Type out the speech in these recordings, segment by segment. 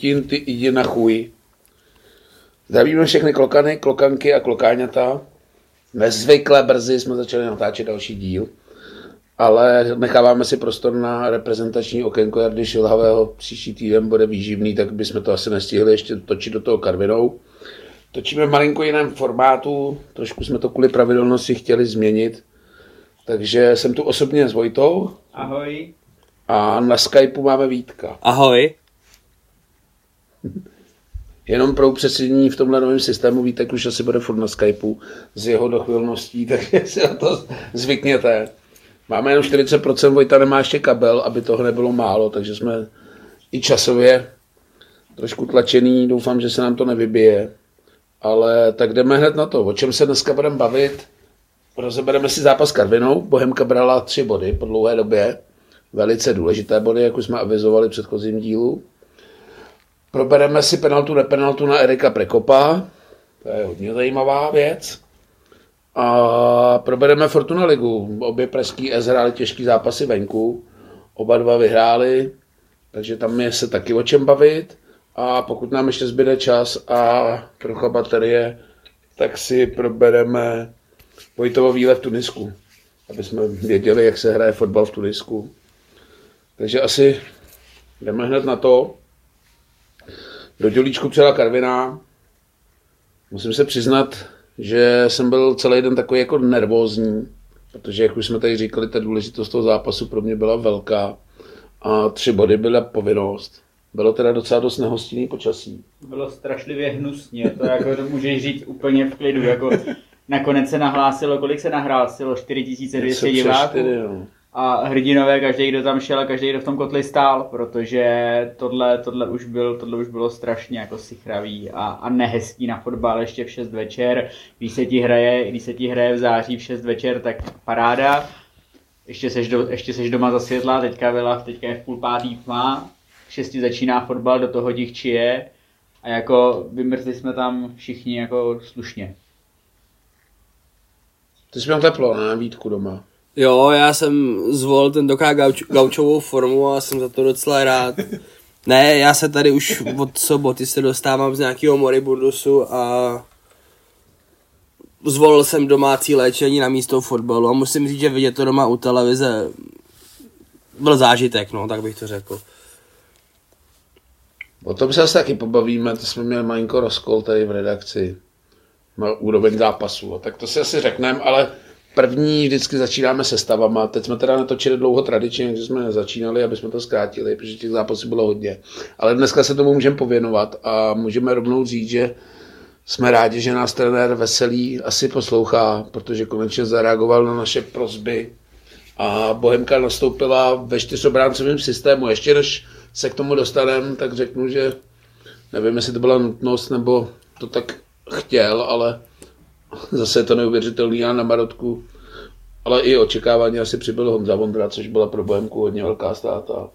Putin, ty jdi na chuj. Zdravíme všechny klokany, klokanky a klokáňata. Nezvykle brzy jsme začali natáčet další díl, ale necháváme si prostor na reprezentační okénko Jardy Šilhavého. Příští týden bude výživný, tak bychom to asi nestihli ještě točit do toho Karvinou. Točíme v malinko jiném formátu, trošku jsme to kvůli pravidelnosti chtěli změnit, takže jsem tu osobně s Vojtou. Ahoj. A na Skypeu máme Vítka. Ahoj. Jenom pro upřesnění v tomhle novém systému Vítek už asi bude furt na Skypeu s jeho dochvilností, takže si na to zvykněte. Máme jenom 40%, Vojta nemá ještě kabel, aby toho nebylo málo, takže jsme i časově trošku tlačený, doufám, že se nám to nevybije. Ale tak jdeme hned na to, o čem se dneska budeme bavit. Rozebereme si zápas Karvinou, Bohemka brala tři body po dlouhé době, velice důležité body, jak už jsme avizovali v předchozím dílu. Probereme si penaltu, nepenaltu na Erika Prekopa, to je hodně zajímavá věc. A probereme Fortuna Ligu. Obě pražský S hráli těžký zápasy venku, oba dva vyhráli, takže tam je se taky o čem bavit. A pokud nám ještě zbyde čas a trocha baterie, tak si probereme Vojtovo výlet v Tunisku, aby jsme věděli, jak se hraje fotbal v Tunisku. Takže asi jdeme hned na to. Do dělíčku přijela Karviná. Musím se přiznat, že jsem byl celý den takový jako nervózní, protože, jak už jsme tady říkali, ta důležitost toho zápasu pro mě byla velká a tři body byla povinnost. Bylo teda docela dost nehostinný počasí. Bylo strašlivě hnusně, to jako to můžeš říct úplně v klidu, jako nakonec se nahlásilo, kolik se nahlásilo, 4200 diváků. 4, no a hrdinové, každý, kdo tam šel a každý, kdo v tom kotli stál, protože tohle, tohle, už, byl, tohle už bylo strašně jako sichravý a, a nehezký na fotbal ještě v 6 večer. Když se ti hraje, když se ti hraje v září v 6 večer, tak paráda. Ještě seš, do, ještě seš doma za světla, teďka, byla, teďka je v půl pátý tma, v 6 začíná fotbal, do toho dívči je a jako vymrzli jsme tam všichni jako slušně. Ty jsi měl teplo, ne? Vítku doma. Jo, já jsem zvolil tentokrát gauč, gaučovou formu a jsem za to docela rád. Ne, já se tady už od soboty se dostávám z nějakého moribundusu a zvolil jsem domácí léčení na místo fotbalu a musím říct, že vidět to doma u televize byl zážitek, no, tak bych to řekl. O tom se asi taky pobavíme, to jsme měli malinko rozkol tady v redakci. Na úroveň zápasu, tak to si asi řekneme, ale První vždycky začínáme se stavama. Teď jsme teda natočili dlouho tradičně, takže jsme nezačínali, aby jsme to zkrátili, protože těch zápasů bylo hodně. Ale dneska se tomu můžeme pověnovat a můžeme rovnou říct, že jsme rádi, že nás trenér Veselý asi poslouchá, protože konečně zareagoval na naše prozby a Bohemka nastoupila ve čtyřobráncovém systému. Ještě než se k tomu dostaneme, tak řeknu, že nevím, jestli to byla nutnost, nebo to tak chtěl, ale Zase je to neuvěřitelný, já na Marotku, ale i očekávání asi přibyl Honza Vondra, což byla pro Bohemku hodně velká státa.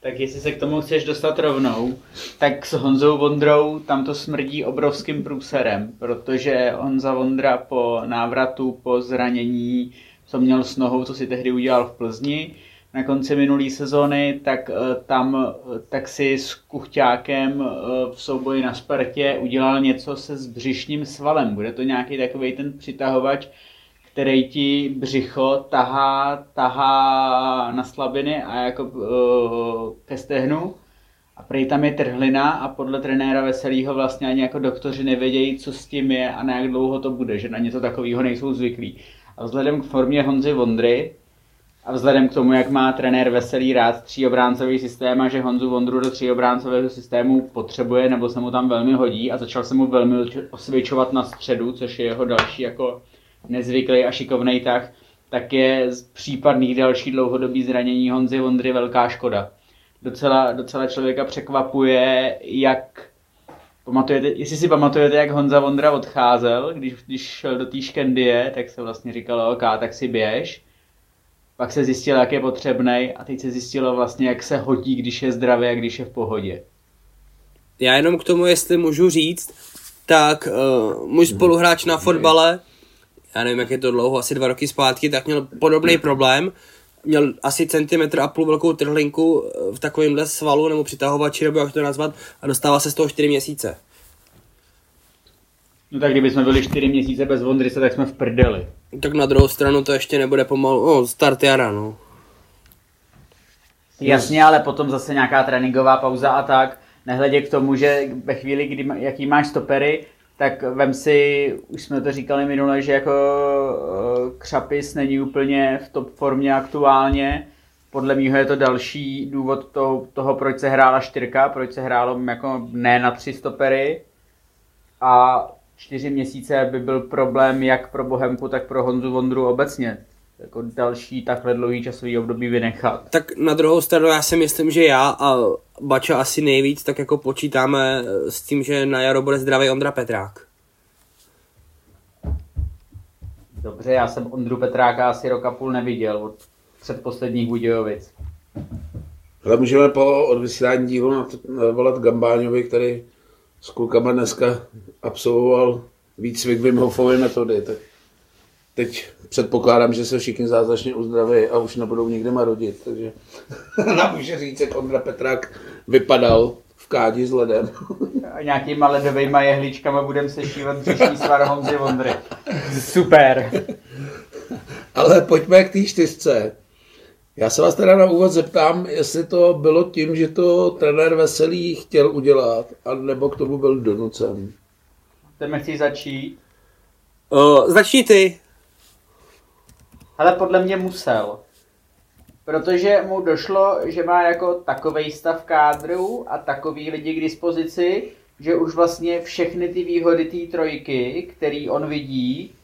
Tak jestli se k tomu chceš dostat rovnou, tak s Honzou Vondrou tam to smrdí obrovským průserem, protože Honza Vondra po návratu, po zranění, co měl s nohou, co si tehdy udělal v Plzni, na konci minulé sezóny, tak eh, tam eh, tak si s Kuchťákem eh, v souboji na Spartě udělal něco se zbřišním svalem. Bude to nějaký takový ten přitahovač, který ti břicho tahá, tahá na slabiny a jako ke stehnu. A prej tam je trhlina a podle trenéra Veselýho vlastně ani jako doktoři nevědějí, co s tím je a na jak dlouho to bude, že na něco takového nejsou zvyklí. A vzhledem k formě Honzy Vondry, a vzhledem k tomu, jak má trenér Veselý rád tříobráncový systém a že Honzu Vondru do tříobráncového systému potřebuje nebo se mu tam velmi hodí a začal se mu velmi osvědčovat na středu, což je jeho další jako nezvyklý a šikovný tah, tak je z případných další dlouhodobý zranění Honzy Vondry velká škoda. Docela, docela člověka překvapuje, jak Pamatujete, jestli si pamatujete, jak Honza Vondra odcházel, když, když šel do té škendie, tak se vlastně říkalo, OK, tak si běž pak se zjistilo, jak je potřebný a teď se zjistilo vlastně, jak se hodí, když je zdravý a když je v pohodě. Já jenom k tomu, jestli můžu říct, tak uh, můj spoluhráč na fotbale, já nevím, jak je to dlouho, asi dva roky zpátky, tak měl podobný problém. měl asi centimetr a půl velkou trhlinku eh, v takovémhle svalu nebo přitahovači, nebo jak to nazvat, a dostával se z toho 4 měsíce. No tak kdyby jsme byli 4 měsíce bez Vondryse, tak jsme v prdeli. Tak na druhou stranu to ještě nebude pomalu, no, start jara, no. Jasně, ale potom zase nějaká tréninková pauza a tak. Nehledě k tomu, že ve chvíli, kdy, jaký máš stopery, tak vem si, už jsme to říkali minule, že jako eh, Křapis není úplně v top formě aktuálně. Podle mýho je to další důvod toho, toho, proč se hrála čtyřka, proč se hrálo jako ne na tři stopery. A čtyři měsíce by byl problém jak pro Bohemku, tak pro Honzu Vondru obecně. Jako další takhle dlouhý časový období vynechat. Tak na druhou stranu já si myslím, že já a Bača asi nejvíc tak jako počítáme eh, s tím, že na jaro bude zdravý Ondra Petrák. Dobře, já jsem Ondru Petráka asi roka půl neviděl od předposledních Budějovic. Ale můžeme po odvysílání dílu volat Gambáňovi, který s klukama dneska absolvoval výcvik Wim Hofovy metody. Tak teď předpokládám, že se všichni zázračně uzdraví a už nebudou nikdy marodit. Takže nám může říct, jak Ondra Petrák vypadal v kádi s ledem. A nějakýma ledovýma jehličkama budeme sešívat břešní svar Honzy Vondry. Super. Ale pojďme k té čtyřce. Já se vás teda na úvod zeptám, jestli to bylo tím, že to trenér Veselý chtěl udělat, nebo k tomu byl donucen. Chceme chci začít. Uh, začni ty. Ale podle mě musel. Protože mu došlo, že má jako takovej stav kádru a takový lidi k dispozici, že už vlastně všechny ty výhody té trojky, který on vidí,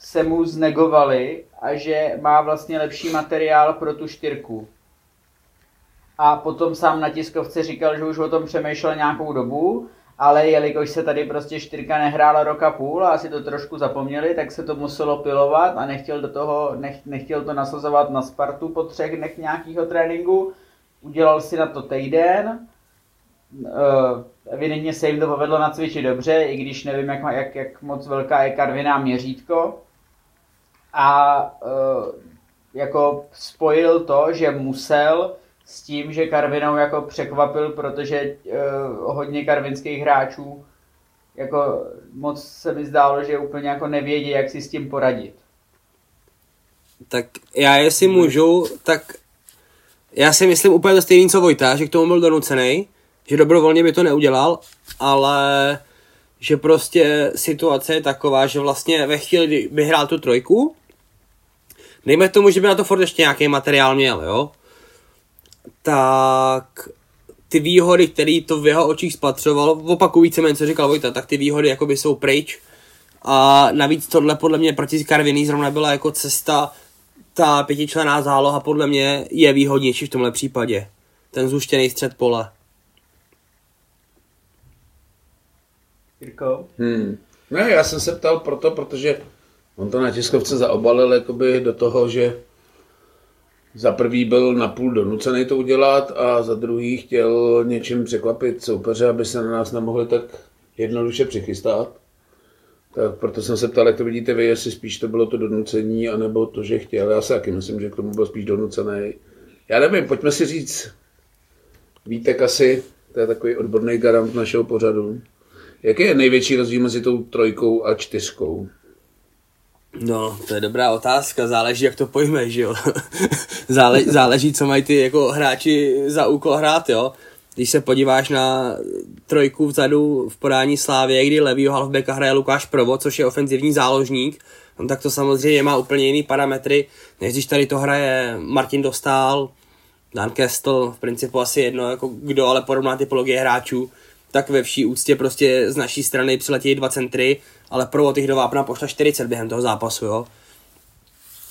se mu znegovaly a že má vlastně lepší materiál pro tu čtyřku. A potom sám na tiskovce říkal, že už o tom přemýšlel nějakou dobu, ale jelikož se tady prostě čtyřka nehrála roka půl a asi to trošku zapomněli, tak se to muselo pilovat a nechtěl do toho, nech, nechtěl to nasazovat na Spartu po třech dnech nějakého tréninku. Udělal si na to týden. Uh, evidentně se jim to povedlo nacvičit dobře, i když nevím, jak, jak, jak moc velká je Karviná měřítko. A uh, jako spojil to, že musel s tím, že Karvinou jako překvapil, protože uh, hodně karvinských hráčů jako moc se mi zdálo, že úplně jako nevědí, jak si s tím poradit. Tak já jestli můžu, tak já si myslím úplně to stejný, co Vojta, že k tomu byl donucený, že dobrovolně by to neudělal, ale že prostě situace je taková, že vlastně ve chvíli, kdy by hrál tu trojku, dejme tomu, že by na to furt ještě nějaký materiál měl, jo, tak ty výhody, které to v jeho očích spatřoval, opakuju víceméně, co říkal Vojta, tak ty výhody jakoby jsou pryč. A navíc tohle podle mě proti Karviný zrovna byla jako cesta, ta pětičlená záloha podle mě je výhodnější v tomhle případě. Ten zůštěný střed pole. Jirko? Hmm. Ne, já jsem se ptal proto, protože on to na tiskovce zaobalil jakoby do toho, že za prvý byl napůl donucený to udělat a za druhý chtěl něčím překvapit soupeře, aby se na nás nemohli tak jednoduše přichystat. Tak proto jsem se ptal, jak to vidíte vy, jestli spíš to bylo to donucení, anebo to, že chtěl. Já si taky myslím, že k tomu byl spíš donucený. Já nevím, pojďme si říct, Vítek asi, to je takový odborný garant našeho pořadu. Jaký je největší rozdíl mezi tou trojkou a čtyřkou? No, to je dobrá otázka, záleží, jak to pojmeš, jo. Zále, záleží, co mají ty jako hráči za úkol hrát, jo. Když se podíváš na trojku vzadu v podání Slávě, kdy levýho halfbacka hraje Lukáš Provo, což je ofenzivní záložník, no, tak to samozřejmě má úplně jiný parametry, než když tady to hraje Martin Dostál, Dan Kestel, v principu asi jedno, jako kdo, ale podobná typologie hráčů, tak ve vší úctě prostě z naší strany přiletějí dva centry, ale Provo těch do vápna pošle 40 během toho zápasu, jo.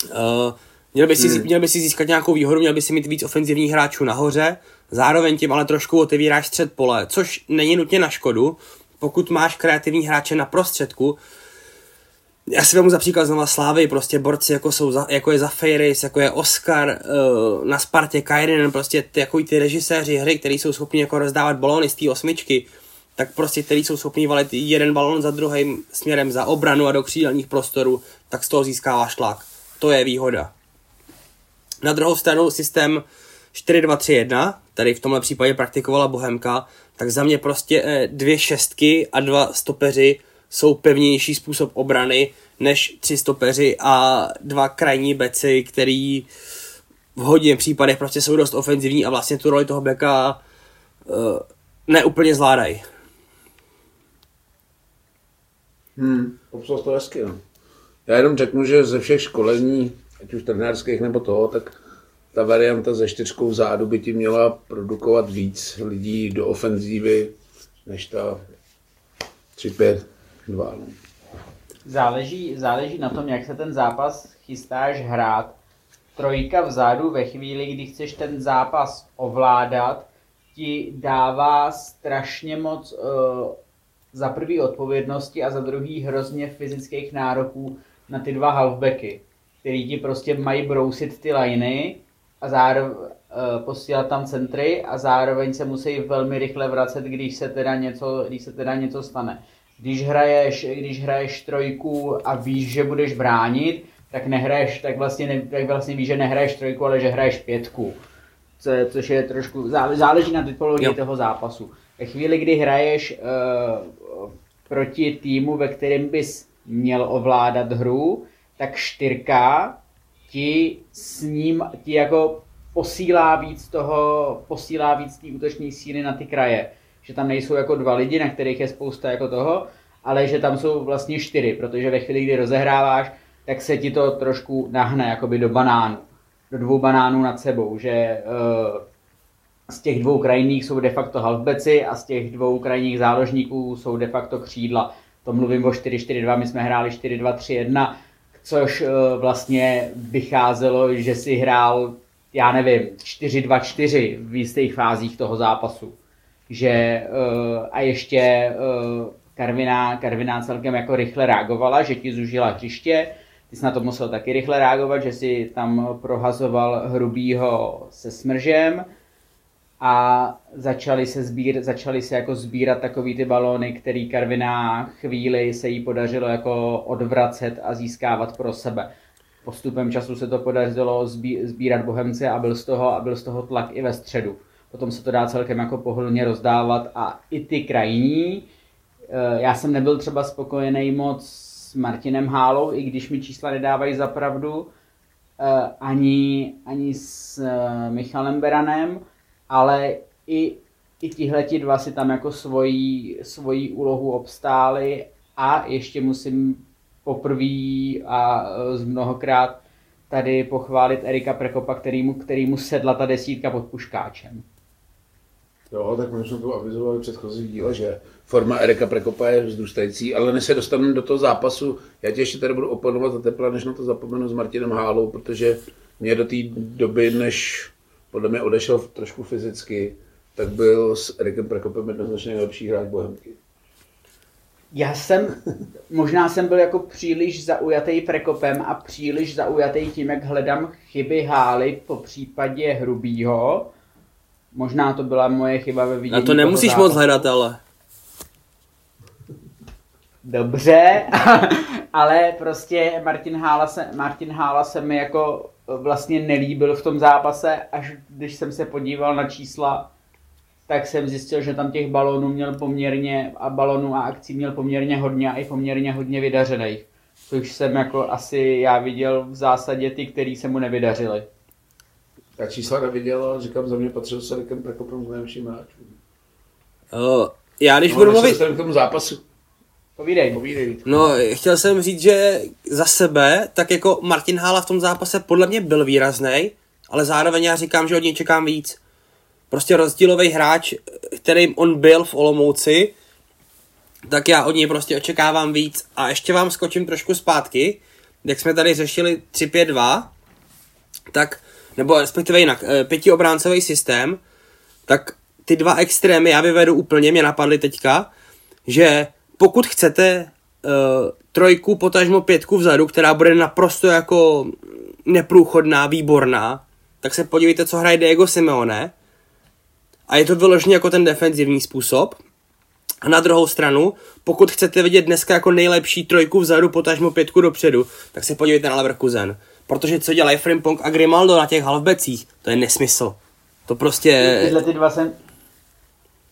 Uh, měl, by si, hmm. měl by si získat nějakou výhodu, měl by si mít víc ofenzivních hráčů nahoře, zároveň tím ale trošku otevíráš střed pole, což není nutně na škodu, pokud máš kreativní hráče na prostředku, já si vemu za příklad znova Slávy, prostě borci jako, jsou za, jako je Zafiris, jako je Oscar, uh, na Spartě, Kairinen, prostě ty, jako ty režiséři hry, kteří jsou schopni jako rozdávat balony z té osmičky, tak prostě který jsou schopni valit jeden balon za druhým směrem za obranu a do křídelních prostorů, tak z toho získáváš tlak. To je výhoda. Na druhou stranu systém 4-2-3-1, tady v tomhle případě praktikovala Bohemka, tak za mě prostě eh, dvě šestky a dva stopeři jsou pevnější způsob obrany než tři stopeři a dva krajní beci, který v hodně případech prostě jsou dost ofenzivní a vlastně tu roli toho beka uh, neúplně zvládají. Hmm, popsal to hezky, no. Já jenom řeknu, že ze všech školení, ať už trenérských nebo toho, tak ta varianta ze čtyřkou zádu by ti měla produkovat víc lidí do ofenzívy, než ta 3-5-2. No. Záleží, záleží na tom, jak se ten zápas chystáš hrát. Trojka vzadu ve chvíli, kdy chceš ten zápas ovládat, ti dává strašně moc uh, za prvý odpovědnosti a za druhý hrozně fyzických nároků na ty dva halfbacky, který ti prostě mají brousit ty liney a zároveň uh, posílat tam centry a zároveň se musí velmi rychle vracet, když se teda něco, když se teda něco stane. Když hraješ, když hraješ trojku a víš, že budeš bránit, tak nehraješ, tak vlastně, ne, tak vlastně víš, že nehraješ trojku, ale že hraješ pětku. Co, což je trošku, záleží na typologii toho zápasu. Ve chvíli, kdy hraješ uh, proti týmu, ve kterém bys měl ovládat hru, tak čtyřka ti s ním ti jako posílá víc toho, posílá víc té útoční síly na ty kraje. Že tam nejsou jako dva lidi, na kterých je spousta jako toho, ale že tam jsou vlastně čtyři, protože ve chvíli, kdy rozehráváš, tak se ti to trošku nahne jakoby do banánu, do dvou banánů nad sebou, že uh, z těch dvou krajních jsou de facto halfbeci a z těch dvou krajních záložníků jsou de facto křídla. To mluvím o 4-4-2, my jsme hráli 4-2-3-1, což uh, vlastně vycházelo, že si hrál, já nevím, 4-2-4 v jistých fázích toho zápasu. Že uh, a ještě uh, Karviná, Karviná celkem jako rychle reagovala, že ti zužila hřiště, ty jsi na to musel taky rychle reagovat, že si tam prohazoval hrubýho se smržem a začali se, sbír, začali se jako sbírat takový ty balóny, který Karviná chvíli se jí podařilo jako odvracet a získávat pro sebe. Postupem času se to podařilo sbírat Bohemce a byl z toho, a byl z toho tlak i ve středu. Potom se to dá celkem jako pohodlně rozdávat a i ty krajní, eh, já jsem nebyl třeba spokojený moc s Martinem Hálou, i když mi čísla nedávají za pravdu, eh, ani, ani s eh, Michalem Beranem, ale i, i tihleti dva si tam jako svoji, svoji úlohu obstáli a ještě musím poprvé a e, z mnohokrát tady pochválit Erika Prekopa, kterýmu, kterýmu sedla ta desítka pod puškáčem. Jo, tak my jsme tu avizovali předchozí díle, že forma Erika Prekopa je vzrůstající, ale než se dostaneme do toho zápasu, já tě ještě tady budu oponovat za tepla, než na to zapomenu s Martinem Hálou, protože mě do té doby, než podle mě odešel trošku fyzicky, tak byl s Erikem Prekopem jednoznačně nejlepší hráč Bohemky. Já jsem, možná jsem byl jako příliš zaujatý Prekopem a příliš zaujatý tím, jak hledám chyby Hály po případě Hrubýho. Možná to byla moje chyba ve vidění Na to nemusíš moc hledat, ale. Dobře, ale prostě Martin Hála se, Martin Hála se mi jako vlastně nelíbil v tom zápase, až když jsem se podíval na čísla, tak jsem zjistil, že tam těch balónů měl poměrně, a balónů a akcí měl poměrně hodně a i poměrně hodně vydařených. Což jsem jako asi já viděl v zásadě ty, který se mu nevydařili. Já čísla neviděl, ale říkám, za mě patřil se k nejlepším hráčům. Uh, já když no, budu mluvit... k tomu zápasu. Povídej. Povídej. No, chtěl jsem říct, že za sebe, tak jako Martin Hála v tom zápase podle mě byl výrazný, ale zároveň já říkám, že od něj čekám víc. Prostě rozdílový hráč, kterým on byl v Olomouci, tak já od něj prostě očekávám víc. A ještě vám skočím trošku zpátky, jak jsme tady řešili 3-5-2, tak, nebo respektive jinak, eh, pětiobráncový systém, tak ty dva extrémy já vyvedu úplně, mě napadly teďka, že pokud chcete uh, trojku, potažmo pětku vzadu, která bude naprosto jako neprůchodná, výborná, tak se podívejte, co hraje Diego Simeone. A je to vyloženě jako ten defenzivní způsob. A na druhou stranu, pokud chcete vidět dneska jako nejlepší trojku vzadu, potažmo pětku dopředu, tak se podívejte na Leverkusen. Protože co dělají Frimpong a Grimaldo na těch halfbacích, to je nesmysl. To prostě... Tyhle ty dva jsem...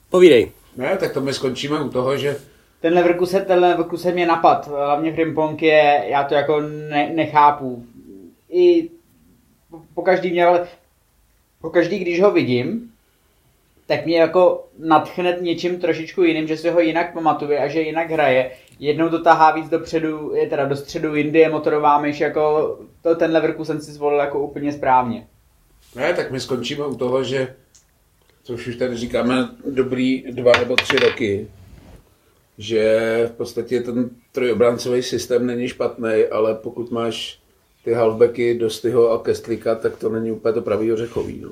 Povídej. Ne, tak to my skončíme u toho, že Ten Leverkusen, ten Leverkusen mě napad. Hlavně Frimpong je, já to jako ne, nechápu. I po, každý měl, po každý, když ho vidím, tak mě jako natchne něčím trošičku jiným, že si ho jinak pamatuje a že jinak hraje. Jednou to tahá víc dopředu, je teda do středu, jindy je motorová myš, jako to ten Leverkusen si zvolil jako úplně správně. Ne, tak my skončíme u toho, že, což už tady říkáme dobrý dva nebo tři roky, že v podstatě ten trojobráncový systém není špatný, ale pokud máš ty halfbacky Dostyho a Kestlika, tak to není úplně to pravý ořechový. No.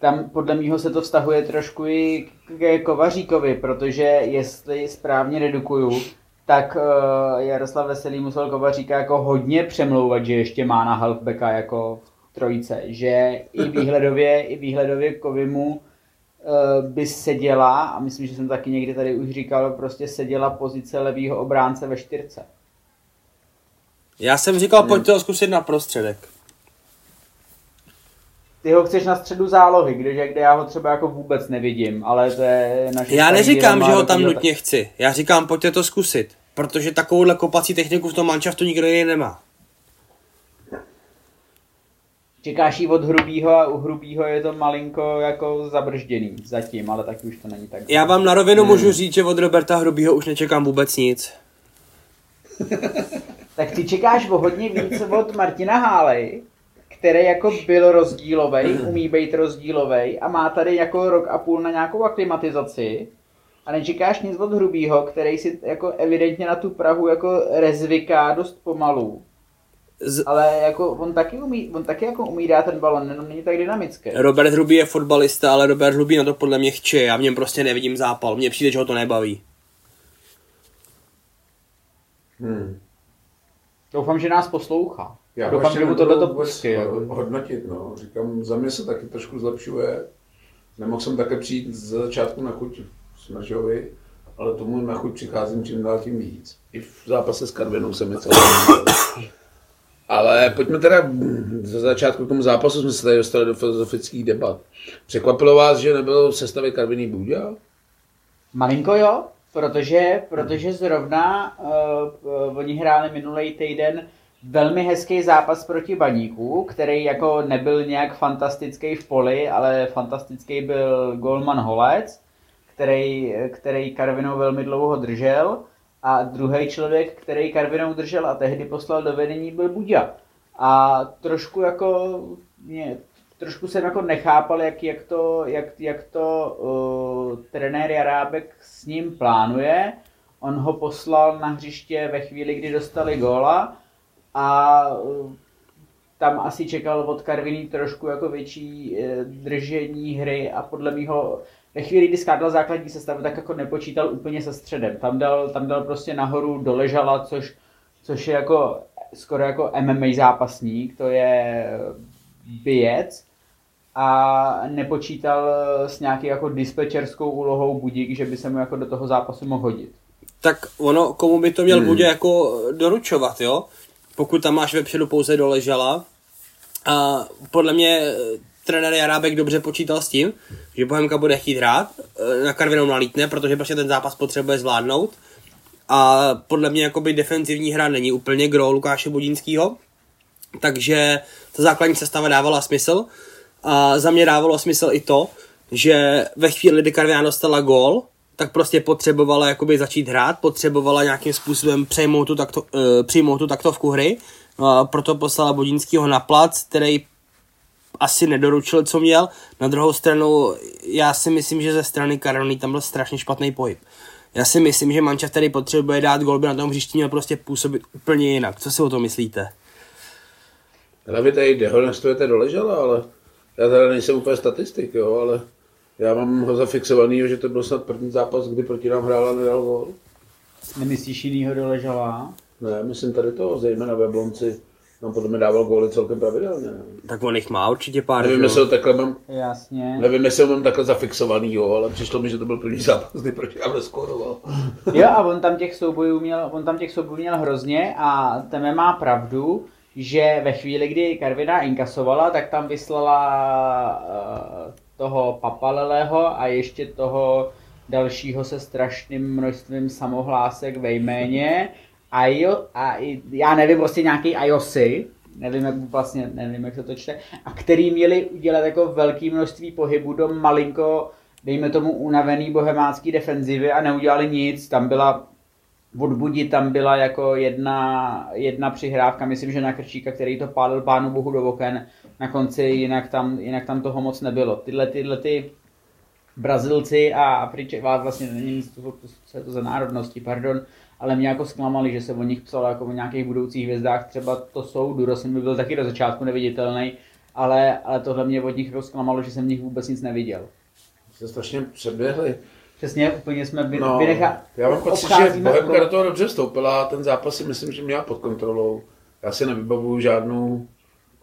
Tam podle mýho se to vztahuje trošku i k Kovaříkovi, protože jestli správně redukuju, tak uh, Jaroslav Veselý musel Kovaříka jako hodně přemlouvat, že ještě má na halfbacka jako v trojice, že i výhledově, i výhledově Kovimu by seděla, a myslím, že jsem taky někdy tady už říkal, prostě seděla pozice levýho obránce ve čtyřce. Já jsem říkal, pojďte ho zkusit na prostředek. Ty ho chceš na středu zálohy, kde, kde já ho třeba jako vůbec nevidím, ale to je naše Já neříkám, že ho tam nutně chci. Já říkám, pojďte to zkusit. Protože takovouhle kopací techniku v tom manšaftu nikdo jiný nemá. Čekáš jí od hrubýho a u hrubýho je to malinko jako zabržděný zatím, ale taky už to není tak. Já vám na rovinu můžu říct, že od Roberta Hrubýho už nečekám vůbec nic. Tak ty čekáš o hodně víc od Martina Hálej, který jako byl rozdílovej, umí být rozdílovej a má tady jako rok a půl na nějakou aklimatizaci. A nečekáš nic od Hrubýho, který si jako evidentně na tu Prahu jako rezviká dost pomalu. Z- Ale jako on taky umí, on taky jako umí dát ten balon, jenom není tak dynamický. Robert Hrubý je fotbalista, ale Robert Hrubý na to podle mě chče. Já v něm prostě nevidím zápal. Mně přijde, že ho to nebaví. Hmm. Doufám, že nás poslouchá. Já Doufám, že mu tohle to pustí. Jako. hodnotit, no. Říkám, za mě se taky trošku zlepšuje. Nemohl jsem také přijít ze začátku na chuť Smržovi, ale tomu na chuť přicházím čím dál tím víc. I v zápase s Karvinou se mi celé Ale pojďme teda ze začátku k tomu zápasu, jsme se tady dostali do filozofických debat. Překvapilo vás, že nebyl v sestavě Karviný Bůďa? Malinko jo, protože, protože zrovna uh, oni hráli minulý týden velmi hezký zápas proti Baníku, který jako nebyl nějak fantastický v poli, ale fantastický byl Golman Holec, který, který Karvinou velmi dlouho držel a druhý člověk, který Karvinou držel a tehdy poslal do vedení, byl Buďa. A trošku jako mě, trošku jsem jako nechápal, jak, jak to, jak, jak to uh, trenér Jarábek s ním plánuje. On ho poslal na hřiště ve chvíli, kdy dostali góla a uh, tam asi čekal od Karviní trošku jako větší uh, držení hry a podle mýho ve chvíli, kdy skládal základní sestavu, tak jako nepočítal úplně se středem. Tam dal, tam dal prostě nahoru doležala, což, což je jako skoro jako MMA zápasník, to je bijec a nepočítal s nějaký jako dispečerskou úlohou budík, že by se mu jako do toho zápasu mohl hodit. Tak ono, komu by to měl hmm. bude jako doručovat, jo? Pokud tam máš vepředu pouze doležela. A podle mě eh, trenér Jarábek dobře počítal s tím, že Bohemka bude chtít hrát, eh, na Karvinou nalítne, protože prostě ten zápas potřebuje zvládnout. A podle mě jakoby defenzivní hra není úplně gro Lukáše Budínského, takže ta základní sestava dávala smysl. A za mě dávalo smysl i to, že ve chvíli, kdy Karviná dostala gól, tak prostě potřebovala jakoby začít hrát, potřebovala nějakým způsobem přejmout tu, takto, uh, přijmout tu taktovku hry, uh, proto poslala Bodínskýho na plac, který asi nedoručil, co měl. Na druhou stranu, já si myslím, že ze strany Karoliny tam byl strašně špatný pohyb. Já si myslím, že Manča který potřebuje dát gol, by na tom hřišti měl prostě působit úplně jinak. Co si o to myslíte? Ale vy tady dehonestujete doležela, ale já teda nejsem úplně statistik, jo, ale já mám ho zafixovaný, že to byl snad první zápas, kdy proti nám hrál a nedal gol. Nemyslíš jinýho doležala? Ne, myslím tady to, zejména ve Blonci. Nám podle mě dával góly celkem pravidelně. Tak on jich má určitě pár. Nevím, jestli ho takhle mám, Jasně. nevím, jestli ho mám takhle zafixovaný, jo, ale přišlo mi, že to byl první zápas, kdy proti nám neskóroval. Jo, a on tam těch soubojů měl, on tam těch soubojů měl hrozně a Teme má pravdu, že ve chvíli, kdy Karviná inkasovala, tak tam vyslala uh, toho Papalelého a ještě toho dalšího se strašným množstvím samohlásek ve jméně. A, jo, a já nevím, prostě nějaký IOSy, nevím, jak vlastně, nevím, jak se to čte, a který měli udělat jako velké množství pohybu do malinko, dejme tomu, unavený bohemácký defenzivy a neudělali nic. Tam byla od tam byla jako jedna, jedna přihrávka, myslím, že na Krčíka, který to pálil pánu bohu do oken na konci, jinak tam, jinak tam toho moc nebylo. Tyhle, tyhle ty Brazilci a Afriček, vlastně není to, je to za národnosti, pardon, ale mě jako zklamali, že se o nich psalo jako o nějakých budoucích hvězdách, třeba to jsou, Durosin by byl taky do začátku neviditelný, ale, ale tohle mě od nich jako zklamalo, že jsem v nich vůbec nic neviděl. Se strašně přeběhli. Přesně, úplně jsme by, no, vynecha... Já mám pocit, že Bohemka do toho dobře vstoupila a ten zápas si myslím, že měla pod kontrolou. Já si nevybavuju žádnou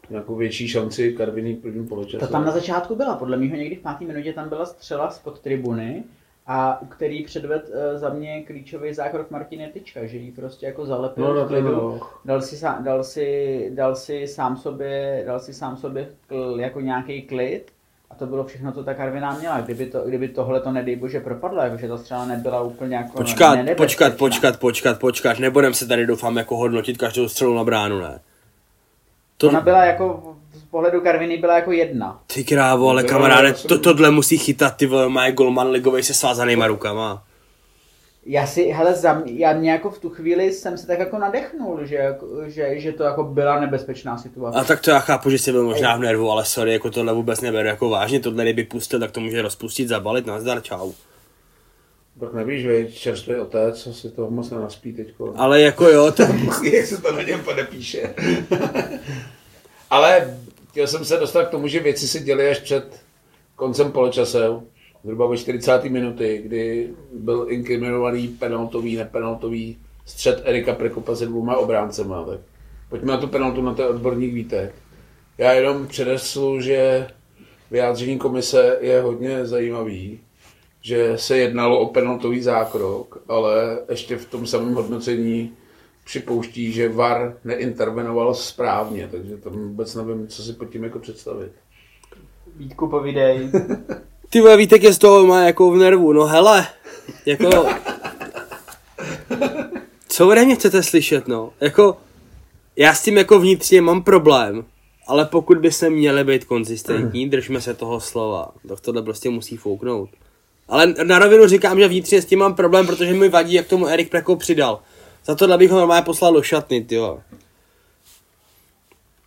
nějakou větší šanci Karviný prvním poločase. To tam na začátku byla, podle mě někdy v páté minutě tam byla střela spod tribuny, a u který předved uh, za mě klíčový zákrok Martin Tyčka, že ji prostě jako zalepil no, v klidu, dal si, dal, si, dal si sám sobě, dal si sám sobě kl, jako nějaký klid a to bylo všechno, co ta Karviná měla. Kdyby, to, kdyby tohle to nedej bože propadlo, jakože ta střela nebyla úplně jako Počkat, počkat, počkat, počkat, počkat, nebudem se tady doufám jako hodnotit každou střelu na bránu, ne? To... Ona byla jako z pohledu Karviny byla jako jedna. Ty krávo, ale kamaráde, to, tohle musí chytat ty vole, má golman ligovej se svázanýma rukama. Já si, hele, za mě, já mě jako v tu chvíli jsem se tak jako nadechnul, že, že, že to jako byla nebezpečná situace. A tak to já chápu, že jsi byl možná v nervu, ale sorry, jako tohle vůbec neberu jako vážně, tohle kdyby pustil, tak to může rozpustit, zabalit, nazdar, čau. Tak nevíš, že čerstvý otec, si toho moc nenaspí teďko. Ale jako jo, to... Jak se to na něm podepíše. Ale chtěl jsem se dostat k tomu, že věci se děly až před koncem poločase, zhruba ve 40. minuty, kdy byl inkriminovaný penaltový, nepenaltový střed Erika Prekopa se dvouma obráncema. Tak pojďme na tu penaltu na ten odborník Vítek. Já jenom předeslu, že vyjádření komise je hodně zajímavý, že se jednalo o penaltový zákrok, ale ještě v tom samém hodnocení připouští, že VAR neintervenoval správně, takže tam vůbec nevím, co si pod tím jako představit. Vítku, povídej. Ty vole, Vítek je z toho má jako v nervu, no hele, jako... Co ode mě chcete slyšet, no? Jako, já s tím jako vnitřně mám problém, ale pokud by se měli být konzistentní, držme se toho slova, tak tohle prostě musí fouknout. Ale na rovinu říkám, že vnitřně s tím mám problém, protože mi vadí, jak tomu Erik Preko přidal. Za tohle bych ho normálně poslal do šatny, ty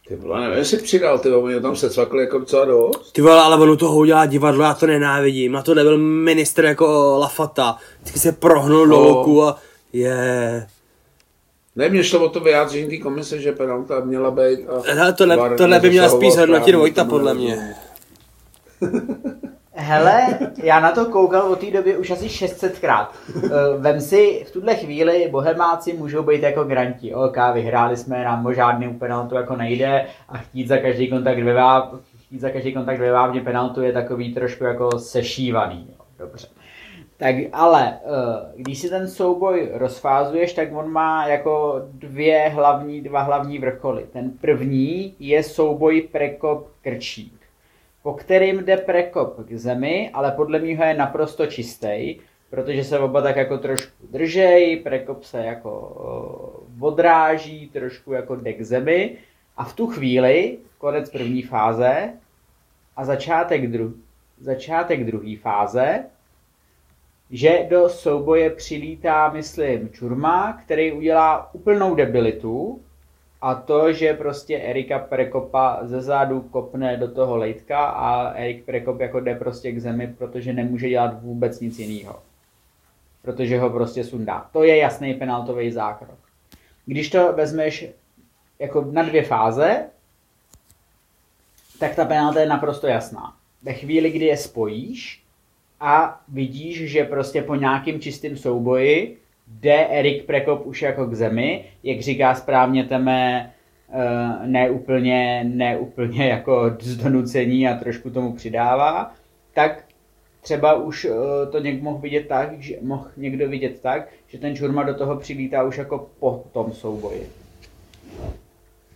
Ty vole, nevím, jestli přidal, ty vole, tam se cvakli jako docela dost. Ty vole, ale ono toho udělá divadlo, já to nenávidím. Na to nebyl ministr jako Lafata. Vždycky se prohnul do luku a je... Ne, mě šlo o to vyjádření té komise, že penalta měla být a... Hele, tohle, tohle by měla spíš hodnotit Vojta, podle mě. Hele, já na to koukal od té doby už asi 600krát. Eh, vem si, v tuhle chvíli bohemáci můžou být jako granti. OK, vyhráli jsme, nám o žádný penaltu jako nejde a chtít za každý kontakt ve chtít za každý kontakt ve vávně penaltu je takový trošku jako sešívaný. Jo. Dobře. Tak ale, eh, když si ten souboj rozfázuješ, tak on má jako dvě hlavní, dva hlavní vrcholy. Ten první je souboj Prekop Krčík po kterým jde prekop k zemi, ale podle mě je naprosto čistý, protože se oba tak jako trošku držej, prekop se jako odráží, trošku jako jde k zemi. A v tu chvíli, konec první fáze a začátek, dru- začátek druhé fáze, že do souboje přilítá, myslím, Čurma, který udělá úplnou debilitu, a to, že prostě Erika Prekopa ze zádu kopne do toho lejtka a Erik Prekop jako jde prostě k zemi, protože nemůže dělat vůbec nic jiného. Protože ho prostě sundá. To je jasný penaltový zákrok. Když to vezmeš jako na dvě fáze, tak ta penalta je naprosto jasná. Ve chvíli, kdy je spojíš a vidíš, že prostě po nějakým čistým souboji jde Erik Prekop už jako k zemi, jak říká správně Teme, uh, ne úplně, ne úplně jako z donucení a trošku tomu přidává, tak třeba už uh, to někdo mohl vidět tak, že mohl někdo vidět tak, že ten Čurma do toho přilítá už jako po tom souboji.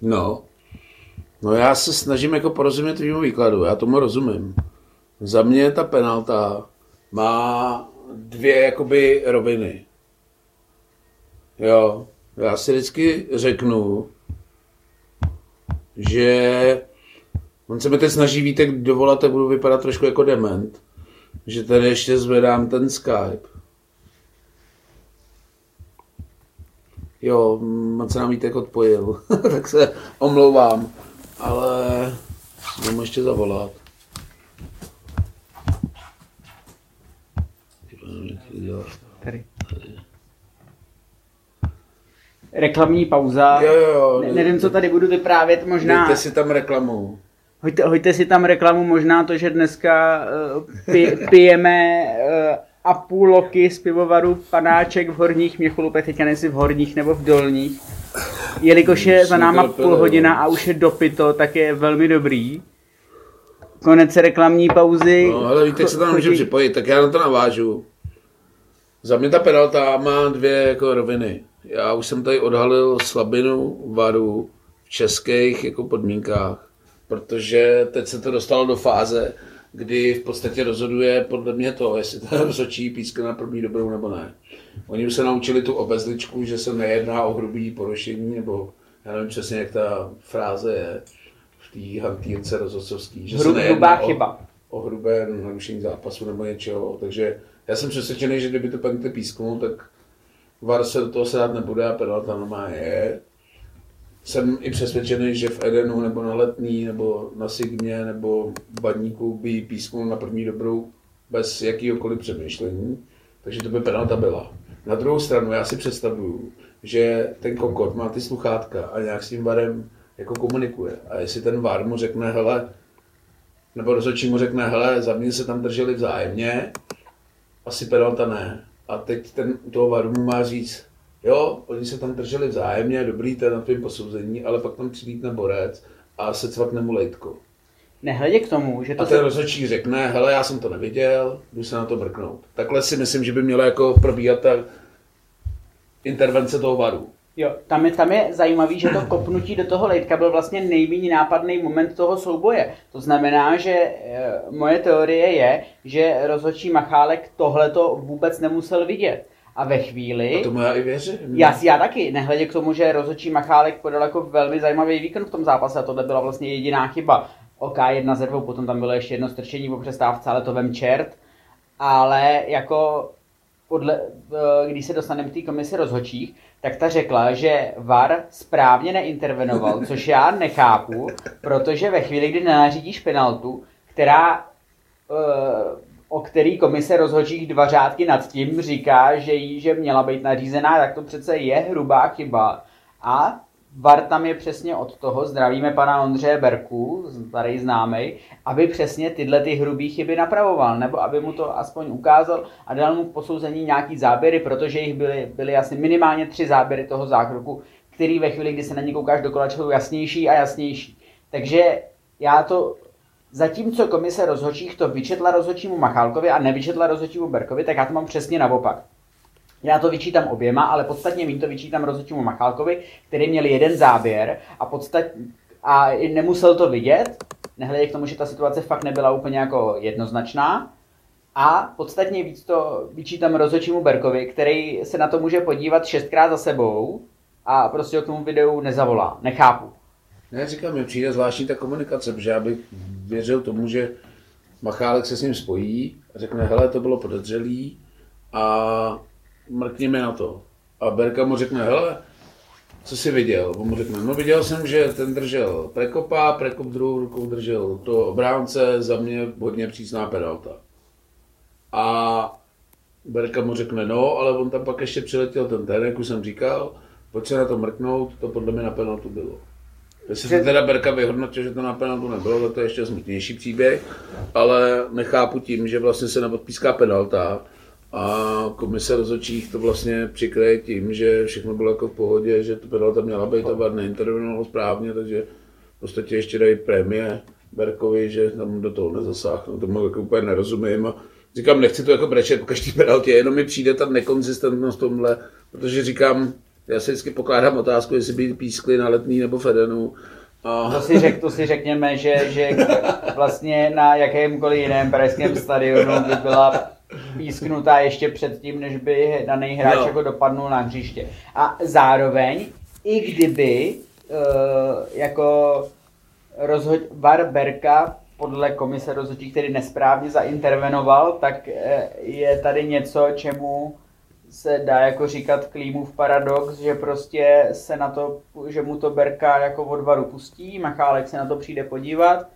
No. No já se snažím jako porozumět tvýmu výkladu, já tomu rozumím. Za mě ta penalta má dvě jakoby roviny. Jo, já si vždycky řeknu, že on se mi teď snaží Vítek dovolat a budu vypadat trošku jako dement. Že tady ještě zvedám ten Skype. Jo, moc se nám Vítek odpojil, tak se omlouvám, ale můžu ještě zavolat. Tady. Reklamní pauza. Jo, jo, jo. Ne, nevím, co tady budu vyprávět, možná... Dejte si tam reklamu. Hoďte, hoďte si tam reklamu, možná to, že dneska uh, pi, pijeme uh, a půl loky z pivovaru panáček v horních Měcholupech, teďka nejsi v horních nebo v dolních. Jelikož je za náma půl hodina a už je dopito, tak je velmi dobrý. Konec reklamní pauzy. No, ale víte, se tam může Chodí- připojit, tak já na to navážu. Za mě ta penalta má dvě jako roviny. Já už jsem tady odhalil slabinu varu v českých jako podmínkách, protože teď se to dostalo do fáze, kdy v podstatě rozhoduje podle mě to, jestli ta rozhodčí píska na první dobrou nebo ne. Oni už se naučili tu obezličku, že se nejedná o hrubý porušení, nebo já nevím přesně, jak ta fráze je v té hantýrce rozhodcovský. Že Hru- se hrubá o, chyba. o hrubé narušení zápasu nebo něčeho. Takže já jsem přesvědčený, že kdyby to penalty písknul, tak VAR se do toho sát nebude a penalta normálně je. Jsem i přesvědčený, že v Edenu nebo na Letný nebo na Sigmě nebo v Badníku by písknul na první dobrou bez jakýhokoliv přemýšlení. Takže to by penalta byla. Na druhou stranu já si představuju, že ten kokot má ty sluchátka a nějak s tím varem jako komunikuje. A jestli ten var mu řekne, hele, nebo rozhodčí mu řekne, hele, za mě se tam drželi vzájemně, asi penalta ne. A teď ten u toho varu mu má říct, jo, oni se tam drželi vzájemně, dobrý, to je na tvým posouzení, ale pak tam přilítne borec a se cvakne mu lejtko. Nehledě k tomu, že to A ten se... rozhodčí řekne, hele, já jsem to neviděl, jdu se na to mrknout. Takhle si myslím, že by měla jako probíhat ta intervence toho varu. Jo, tam je, tam je zajímavý, že to kopnutí do toho lejtka byl vlastně nejméně nápadný moment toho souboje. To znamená, že e, moje teorie je, že rozhodčí Machálek tohleto vůbec nemusel vidět. A ve chvíli... A tomu já i věřím. Já, já taky, nehledě k tomu, že rozhodčí Machálek podal jako velmi zajímavý výkon v tom zápase a tohle byla vlastně jediná chyba. OK, jedna ze dvou, potom tam bylo ještě jedno strčení po přestávce, ale to vem čert. Ale jako podle, eh, když se dostaneme k té komisi rozhodčích, tak ta řekla, že VAR správně neintervenoval, což já nechápu, protože ve chvíli, kdy nenařídíš penaltu, která eh, o který komise rozhodčích dva řádky nad tím říká, že jí, že měla být nařízená, tak to přece je hrubá chyba. A VAR tam je přesně od toho, zdravíme pana Ondřeje Berku, starý známej, aby přesně tyhle ty hrubé chyby napravoval, nebo aby mu to aspoň ukázal a dal mu k posouzení nějaký záběry, protože jich byly, byly asi minimálně tři záběry toho zákroku, který ve chvíli, kdy se na ně koukáš do jsou jasnější a jasnější. Takže já to Zatímco komise rozhodčích to vyčetla rozhodčímu Machálkovi a nevyčetla rozhodčímu Berkovi, tak já to mám přesně naopak. Já to vyčítám oběma, ale podstatně méně to vyčítám rozhodčímu Machálkovi, který měl jeden záběr a, podstat... a nemusel to vidět, nehledě k tomu, že ta situace fakt nebyla úplně jako jednoznačná. A podstatně víc to vyčítám rozhodčímu Berkovi, který se na to může podívat šestkrát za sebou a prostě k tomu videu nezavolá. Nechápu. Ne, říkám, mi přijde zvláštní ta komunikace, protože já bych věřil tomu, že Machálek se s ním spojí a řekne, hele, to bylo podezřelý a mrkněme na to. A Berka mu řekne, hele, co jsi viděl? On mu řekne, no viděl jsem, že ten držel Prekopa, Prekop druhou rukou držel to obránce, za mě hodně přísná penalta. A Berka mu řekne, no, ale on tam pak ještě přiletěl ten ten, jak už jsem říkal, pojď se na to mrknout, to podle mě na penaltu bylo. Jestli to teda Berka vyhodnotil, že to na penaltu nebylo, to je ještě smutnější příběh, ale nechápu tím, že vlastně se neodpíská penalta a komise rozhodčích to vlastně přikryje tím, že všechno bylo jako v pohodě, že to penalta měla být a VAR neintervenoval správně, takže v podstatě ještě dají prémie Berkovi, že tam do toho nezasáhnu, tomu jako úplně nerozumím a říkám, nechci to jako brečet po každý penaltě, jenom mi přijde ta nekonzistentnost v tomhle, protože říkám, Já si vždycky pokládám otázku, jestli by pískli na letní nebo Fedenu. A... To si, řek, to si řekněme, že, že vlastně na jakémkoliv jiném pražském stadionu by byla písknutá ještě předtím, než by daný hráč jako dopadnul na hřiště. A zároveň, i kdyby uh, jako rozhod, VAR Berka podle komise rozhodčí, který nesprávně zaintervenoval, tak eh, je tady něco, čemu se dá jako říkat Klímův paradox, že prostě se na to, že mu to Berka jako od varu pustí, Machálek se na to přijde podívat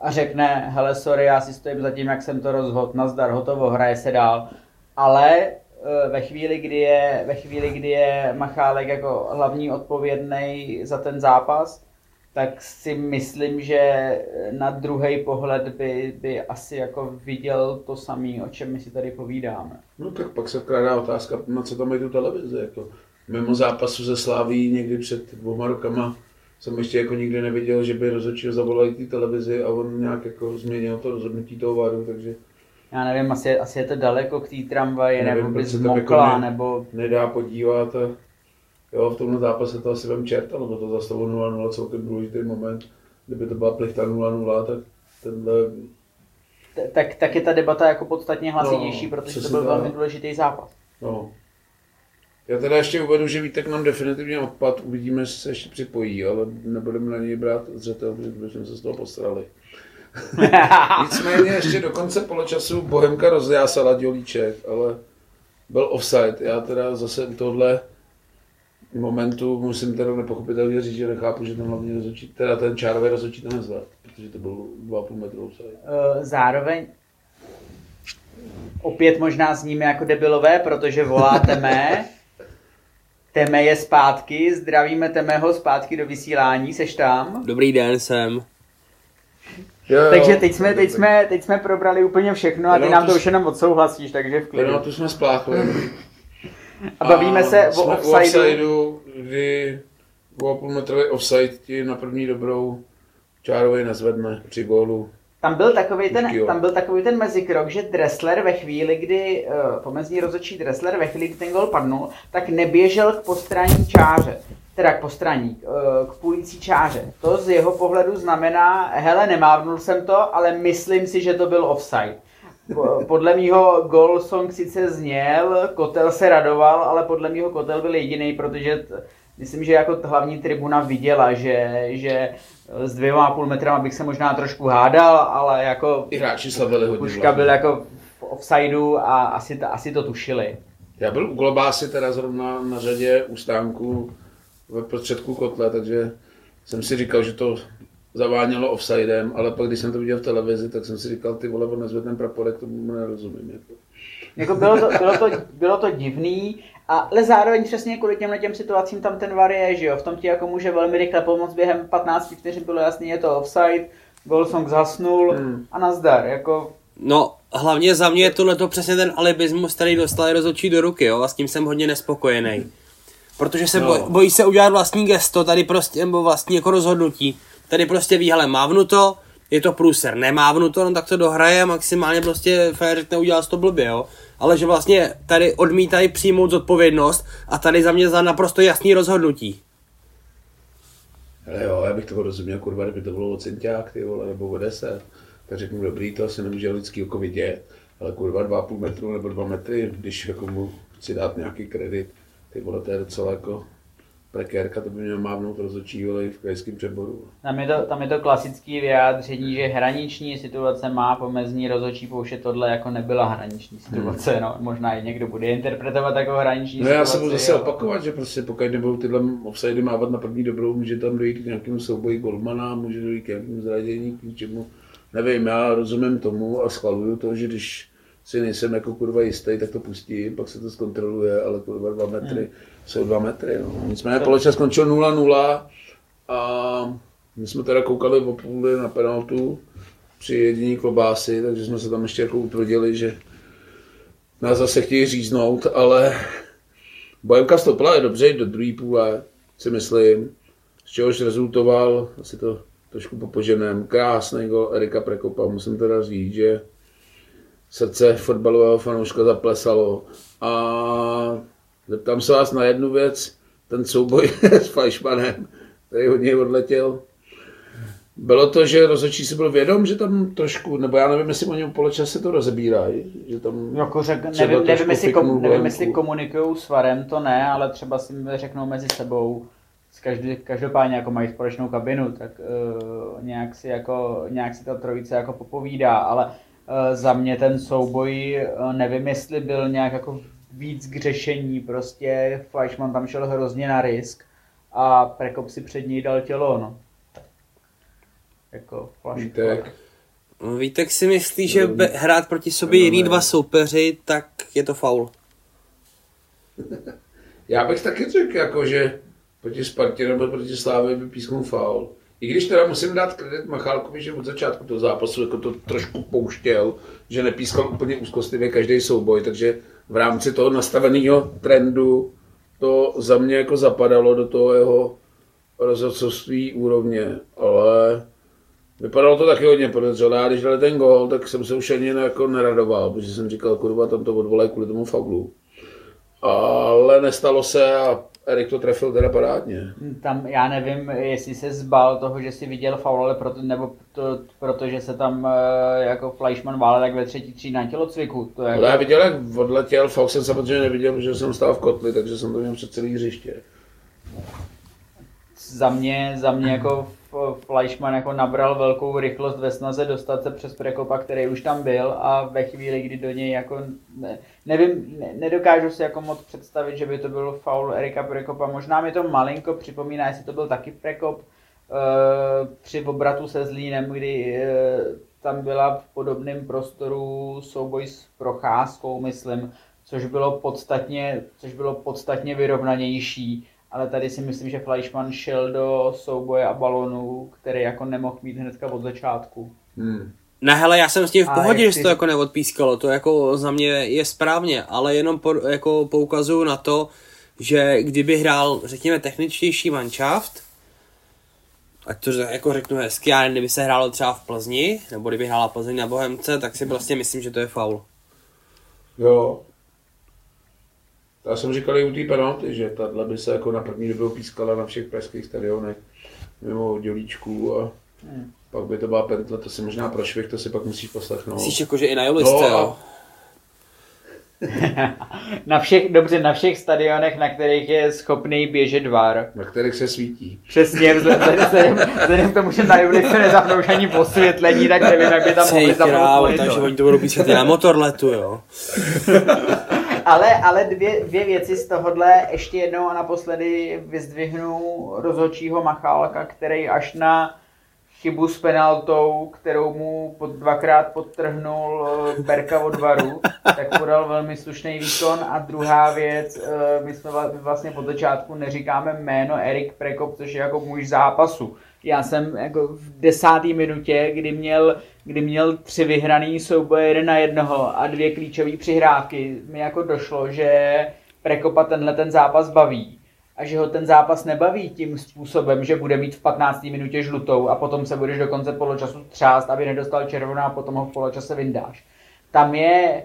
a řekne, hele sorry, já si stojím za tím, jak jsem to rozhodl, nazdar, hotovo, hraje se dál. Ale eh, ve chvíli, kdy je, ve chvíli, kdy je Machálek jako hlavní odpovědný za ten zápas, tak si myslím, že na druhý pohled by, by asi jako viděl to samé, o čem my si tady povídáme. No tak pak se vkládá otázka, na co tam mají tu televizi. Jako. Mimo zápasu ze Sláví někdy před dvěma rokama jsem ještě jako nikdy neviděl, že by rozhodčí zavolali té televizi a on nějak jako změnil to rozhodnutí toho varu, takže Já nevím, asi, asi je to daleko k té tramvaji, Nevím, nebo by tam zmokla, jako ne- nebo... nedá podívat. A jo, v tomhle zápase to asi vem čert, ale to za stavu 0-0 celkem důležitý moment. Kdyby to byla plichta 0-0, tak tenhle Tak, tak je ta debata jako podstatně hlasitější, No, protože to byl velmi důležitý zápas. No. Já teda ještě uvedu, že Vítek nám definitivně odpad, uvidíme, jestli se ještě připojí, ale nebudeme na něj brát zřetel, protože jsme se z toho postarali. Nicméně ještě do konce poločasu Bohemka rozjásala dělíček, ale byl offside. Já teda zase u tohle momentu musím teda nepochopitelně říct, že nechápu, že ten hlavní rozhodčí, teda ten čárový rozhodčí to nezvládl, protože to byl 2,5 metru offside. Eh, Zároveň opět možná zníme jako debilové, protože volá Teme. Teme je zpátky, zdravíme Temeho zpátky do vysílání, seš tam. Dobrý den, jsem. Jo, jo, Takže teď jsme, teď, jsme, teď jsme probrali úplně všechno a ty nám to už jenom odsouhlasíš, takže v klidu. Jenom tu jsme spláchli. A bavíme se o offsideu. offsideu, kdy 2,5 metrový offside ti na první dobrou čárovej nezvedne při gólu. Tam byl takový ten, tam byl takový ten mezikrok, že Dressler ve chvíli, kdy uh, pomezní rozhodčí Dressler ve chvíli, kdy ten gol padnul, tak neběžel k postranní čáře. Teda k postranní, uh, k půlící čáře. To z jeho pohledu znamená, hele, nemávnul jsem to, ale myslím si, že to byl offside. Po- Podle mýho gol song sice zněl, Kotel se radoval, ale podle mýho Kotel byl jediný, protože t- myslím, že jako hlavní tribuna viděla, že, že s dvěma a půl metrama bych se možná trošku hádal, ale jako I hráči slavili hodně. Puška vlastně. byl jako v offsideu a asi, to, asi to tušili. Já byl u Globásy teda zrovna na řadě u stánku ve prostředku kotle, takže jsem si říkal, že to zavánělo offsidem, ale pak když jsem to viděl v televizi, tak jsem si říkal, ty vole, on nezve ten praporek, tomu nerozumím. Jako. Jako bylo, to, bylo, to, bylo to divný, ale zároveň přesně kvůli těmhle těm situacím tam ten var je, že jo, v tom ti jako může velmi rychle pomoct během 15 vteřin bylo jasný, je to offside, gol song zhasnul Hmm. a nazdar, jako No, hlavně za mě je tohle přesně ten alibismus, který dostali rozhodčí do ruky, jo, a s tím jsem hodně nespokojený. Protože se No. boj, bojí se udělat vlastní gesto, tady prostě, nebo vlastní jako rozhodnutí. Tady prostě ví, hele, mávnuto, je to průser, nemávnuto, no tak to dohraje a maximálně prostě fér řekne, udělal to blbě, jo. Ale že vlastně tady odmítají přijmout zodpovědnost a tady za mě za naprosto jasný rozhodnutí. Ale jo, já bych toho rozuměl, kurva, kdyby to bylo o centák, ty vole, nebo o 10, tak řeknu, dobrý, to asi nemůže lidský oko vidět, ale kurva 2,5 metru nebo 2 metry, když jako mu chci dát nějaký kredit, ty vole, to je docela jako prekérka, to by měl mávnout rozhodčí, i v krajském přeboru. tam je to, tam je to klasické vyjádření, že hraniční situace má pomezní rozhodčí pouště tohle jako nebyla hraniční situace, no, možná i někdo bude interpretovat jako hraniční No já se budu zase jo. opakovat, že prostě pokud nebudou tyhle offsidy mávat na první dobrou, může tam dojít k nějakému souboji golmana, může dojít k nějakému zradění, k ničemu. Nevím, já rozumím tomu a schvaluju to, že když si nejsem jako kurva jistý, tak to pustím, pak se to zkontroluje, ale kurva dva metry jsou dva metry. No. Nicméně poločas skončil 0-0 a my jsme teda koukali o půli na penaltu při jediní klobásy, takže jsme se tam ještě jako utvrdili, že nás zase chtějí říznout, ale Bohemka vstoupila je dobře do druhé půle, si myslím, z čehož rezultoval, asi to trošku popoženém, krásný gol Erika Prekopa. Musím teda říct, že srdce fotbalového fanouška zaplesalo. A zeptám se vás na jednu věc, ten souboj s Fleischmanem, který hodně odletěl. Bylo to, že rozhodčí si byl vědom, že tam trošku, nebo já nevím, jestli oni poločase to rozebírají, že tam Jako řek, nevím, nevím, jestli, kom, nevím, jestli komunikují s Varem, to ne, ale třeba si řeknou mezi sebou, s každý, každopádně jako mají společnou kabinu, tak uh, nějak, si jako, nějak si ta trojice jako popovídá, ale za mě ten souboj, uh, nevím, jestli byl nějak jako víc k řešení, prostě Fleischmann tam šel hrozně na risk a Prekop si před něj dal tělo, no. Jako Flash, Vítek. Vítek si myslí, že be, hrát proti sobě jiný dva soupeři, tak je to faul. Já bych taky řekl, jako, že proti Spartě nebo proti Slávě by písknul faul. I když teda musím dát kredit Machálkovi, že od začátku toho zápasu jako to trošku pouštěl, že nepískal úplně úzkostlivě každý souboj, takže v rámci toho nastaveného trendu to za mě jako zapadalo do toho jeho rozhodcovství úrovně, ale vypadalo to taky hodně podezřelé. Já když dali ten gol, tak jsem se už ani jako neradoval, protože jsem říkal, kurva, tam to odvolají kvůli tomu faulu. Ale nestalo se a Erik to trefil teda parádně. Tam já nevím, jestli se zbal toho, že si viděl faul, ale proto, nebo to, protože se tam eh, jako Fleischmann válel tak ve třetí tří na tělocviku. To je Ale já viděl, jak odletěl, faul jsem samozřejmě neviděl, protože jsem stál v kotli, takže jsem to měl před celý hřiště. za mě, za mě jako Fleischmann jako nabral velkou rychlost ve snaze dostat se přes Prekopa, který už tam byl a ve chvíli, kdy do něj jako, ne, nevím, ne, nedokážu si jako moc představit, že by to byl faul Erika Prekopa. Možná mi to malinko připomíná, jestli to byl taky Prekop eh, při obratu se Zlínem, kdy eh, tam byla v podobném prostoru souboj s Procházkou, myslím, což bylo podstatně, což bylo podstatně vyrovnanější ale tady si myslím, že Fleischmann šel do souboje a balonu, který jako nemohl mít hnedka od začátku. Hmm. Ne, hele, já jsem s tím v pohodě, že se ty- to jako neodpískalo, to jako za mě je správně, ale jenom po, jako poukazuju na to, že kdyby hrál, řekněme, techničtější manšaft, ať to jako řeknu hezky, a kdyby se hrálo třeba v Plzni, nebo kdyby hrála Plzeň na Bohemce, tak si vlastně myslím, že to je faul. Jo. Já jsem říkal i u té penalty, že tahle by se jako na první dobu pískala na všech pražských stadionech mimo dělíčků a Hmm. pak by to byla pentle, to si možná prošvih, to si pak musíš poslechnout. Myslíš jako, že i na Joliste, No, a- jo? Na všech, dobře, na všech stadionech, na kterých je schopný běžet VAR. Na kterých se svítí. Přesně, vzhledem, k tomu, že na Juli se nezapnou ani posvětlení, tak nevím, jak by tam mohli zapnout takže oni to budou pískat na motorletu, jo? Ale, ale dvě, dvě věci z tohohle ještě jednou a naposledy vyzdvihnu rozhodčího Machálka, který až na chybu s penaltou, kterou mu pod, dvakrát podtrhnul eh, Berka od varu, tak podal velmi slušný výkon. A druhá věc, eh, my jsme vla- vlastně pod začátku neříkáme jméno Erik Prekop, což je jako muž zápasu. Já jsem jako v desáté minutě, kdy měl, kdy měl tři vyhraný souboje jeden na jednoho a dvě klíčové přihrávky, mi jako došlo, že Prekopa tenhle ten zápas baví a že ho ten zápas nebaví tím způsobem, že bude mít v 15. minutě žlutou a potom se budeš do konce poločasu třást, aby nedostal červenou a potom ho v poločase vyndáš. Tam je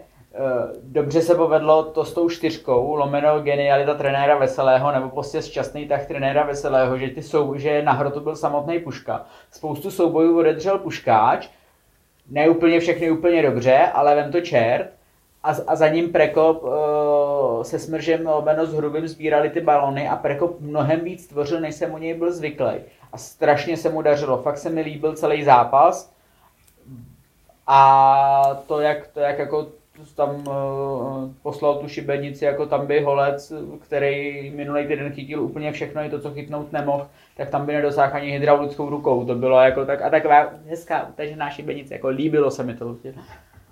dobře se povedlo to s tou čtyřkou, lomeno genialita trenéra Veselého, nebo prostě šťastný tak trenéra Veselého, že, ty sou, že na hrotu byl samotný Puška. Spoustu soubojů odedřel Puškáč, ne úplně všechny úplně dobře, ale vem to čert. A, a za ním Prekop uh, se smržem lomeno s hrubým sbírali ty balony a Prekop mnohem víc tvořil, než jsem u něj byl zvyklý. A strašně se mu dařilo. Fakt se mi líbil celý zápas. A to, jak, to, jak jako tam uh, poslal tu šibenici jako tam by holec, který minulý týden chytil úplně všechno, i to, co chytnout nemohl, tak tam by nedosáhl ani hydraulickou rukou. To bylo jako tak, a taková hezká utažená šibenice, jako líbilo se mi to.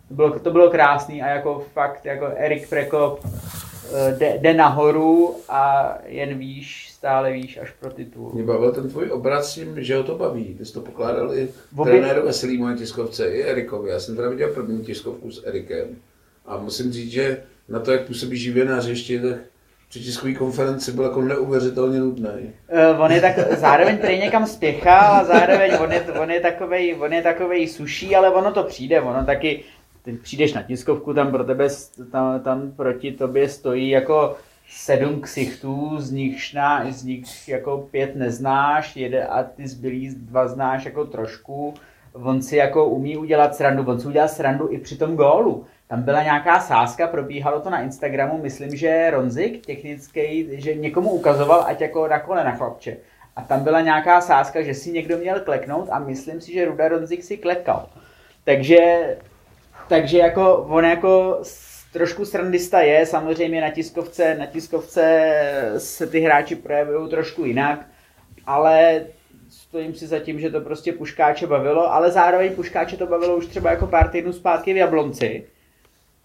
To bylo, to bylo krásný a jako fakt, jako Erik Prekop eh, jde, jde nahoru a jen výš, stále výš až pro titul. Mě bavil ten tvůj obraz s tím, že ho to baví. Ty jsi to pokládal i Obě- trenéru Veselýmu na tiskovce, i Erikovi. Já jsem teda viděl první tiskovku s Erikem. A musím říct, že na to, jak působí živě na hřišti, tak při tiskové konferenci byl jako neuvěřitelně nudný. Uh, on je tak, zároveň tady někam spěchá a zároveň on je, on je takovej, on je takovej suší, ale ono to přijde, ono taky, ty přijdeš na tiskovku, tam pro tebe, tam, tam proti tobě stojí jako sedm ksichtů, z nich, na, z nich jako pět neznáš, jede a ty zbylý dva znáš jako trošku. On si jako umí udělat srandu, on si udělal srandu i při tom gólu. Tam byla nějaká sázka, probíhalo to na Instagramu, myslím, že Ronzik technický, že někomu ukazoval, ať jako na kole na chlapče. A tam byla nějaká sázka, že si někdo měl kleknout a myslím si, že Ruda Ronzik si klekal. Takže, takže jako on jako trošku srandista je, samozřejmě na tiskovce, na tiskovce se ty hráči projevují trošku jinak, ale stojím si za tím, že to prostě Puškáče bavilo, ale zároveň Puškáče to bavilo už třeba jako pár týdnů zpátky v Jablonci.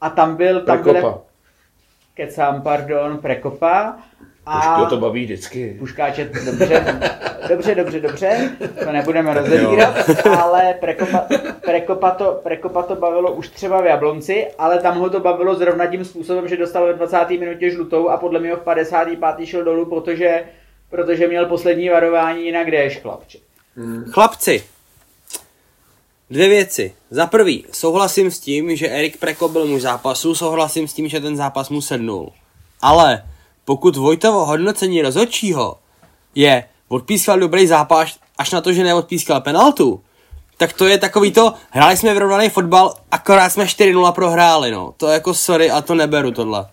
A tam byl... Tam Prekopa. Byl, kecám, pardon, Prekopa. A Pušku to baví vždycky. Puškáče, dobře, dobře, dobře, dobře, to nebudeme rozebírat, ale Prekopa, Prekopa, to, Prekopa to bavilo už třeba v Jablonci, ale tam ho to bavilo zrovna tím způsobem, že dostal ve 20. minutě žlutou a podle mě v 55. šel dolů, protože, protože měl poslední varování, jinak jdeš, chlapče. Chlapci, dvě věci. Za prvý, souhlasím s tím, že Erik Preko byl muž zápasu, souhlasím s tím, že ten zápas mu sednul. Ale pokud Vojtovo hodnocení rozhodčího je odpískal dobrý zápas až na to, že neodpískal penaltu, tak to je takový to, hráli jsme vyrovnaný fotbal, akorát jsme 4-0 prohráli, no. To jako sorry a to neberu tohle.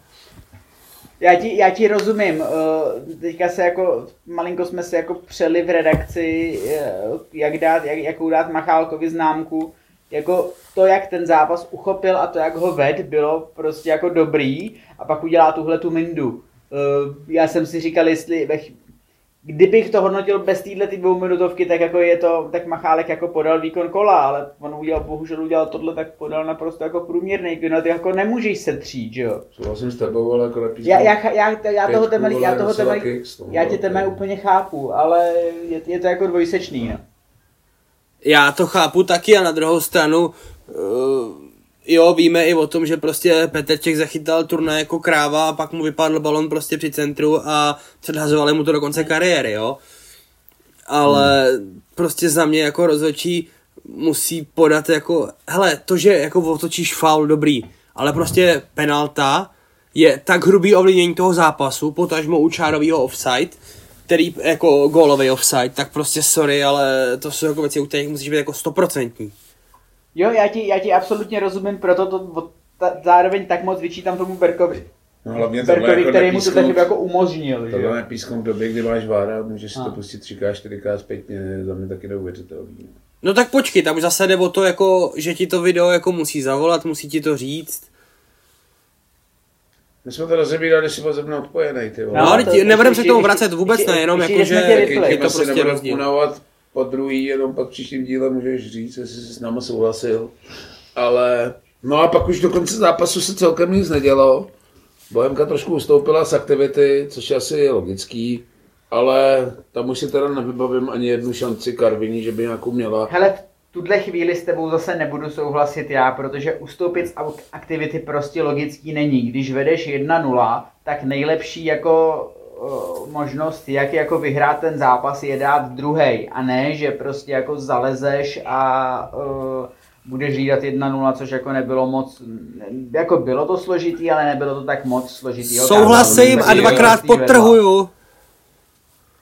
Já ti, já ti rozumím, eh, teďka se jako, malinko jsme se jako přeli v redakci, eh, jak dát, jak, jakou dát Machálkovi známku, jako to, jak ten zápas uchopil a to, jak ho ved, bylo prostě jako dobrý a pak udělá tuhle tu mindu. Eh, Já jsem si říkal, jestli kdybych to hodnotil bez téhle ty dvou minutovky, tak jako je to, tak Machálek jako podal výkon kola, ale on udělal, bohužel udělal tohle, tak podal naprosto jako průměrný výkon, ty jako nemůžeš se třít, že jo. Souhlasím s tebou, ale jako. Já, já, já, já toho temelí, já toho temelí, no, já tě no, teme to- úplně chápu, ale je, je to jako dvojsečný, no. Já to chápu taky a na druhou stranu, uh, jo, víme i o tom, že prostě Petrček zachytal turnaj jako kráva a pak mu vypadl balon prostě při centru a předhazovali mu to do konce kariéry, jo. Ale hmm. prostě za mě jako rozhodčí musí podat jako, hele, to, že jako otočíš faul, dobrý, ale prostě penalta je tak hrubý ovlivnění toho zápasu, potažmo u čárovýho offside, který jako gólový offside, tak prostě sorry, ale to jsou jako věci, u kterých musíš být jako stoprocentní. Jo, já ti, já ti absolutně rozumím, proto to od- ta, zároveň tak moc vyčítám tomu Berkovi. No, hlavně Berkovi, jako který mu to tak jako umožnil, že Tohle jo. nepísknout v době, kdy máš vára, můžeš si to pustit třikrát, čtyřikrát zpětně, za mě taky neuvěřitelný. No tak počkej, tam už zase jde o to, jako, že ti to video jako musí zavolat, musí ti to říct. My jsme to rozebírali, si byl ze mnou odpojený, ty vole. No, ale to- ti- nebudem ještě- se k tomu vracet vůbec ještě- ne, jenom ještě jako, že je to prostě nebudeme rozdíl. Po druhý, jenom pak příštím díle můžeš říct, jestli jsi s náma souhlasil. Ale, no a pak už do konce zápasu se celkem nic nedělo. Bohemka trošku ustoupila z aktivity, což je asi logický, ale tam už si teda nevybavím ani jednu šanci Karviní, že by nějakou měla. Hele, tuhle chvíli s tebou zase nebudu souhlasit já, protože ustoupit z ak- aktivity prostě logický není. Když vedeš 1-0, tak nejlepší jako uh, možnost, jak jako vyhrát ten zápas, je dát druhý a ne, že prostě jako zalezeš a uh, budeš hlídat 1-0, což jako nebylo moc, jako bylo to složitý, ale nebylo to tak moc složitý. Souhlasím kámo, a dvakrát podtrhuju.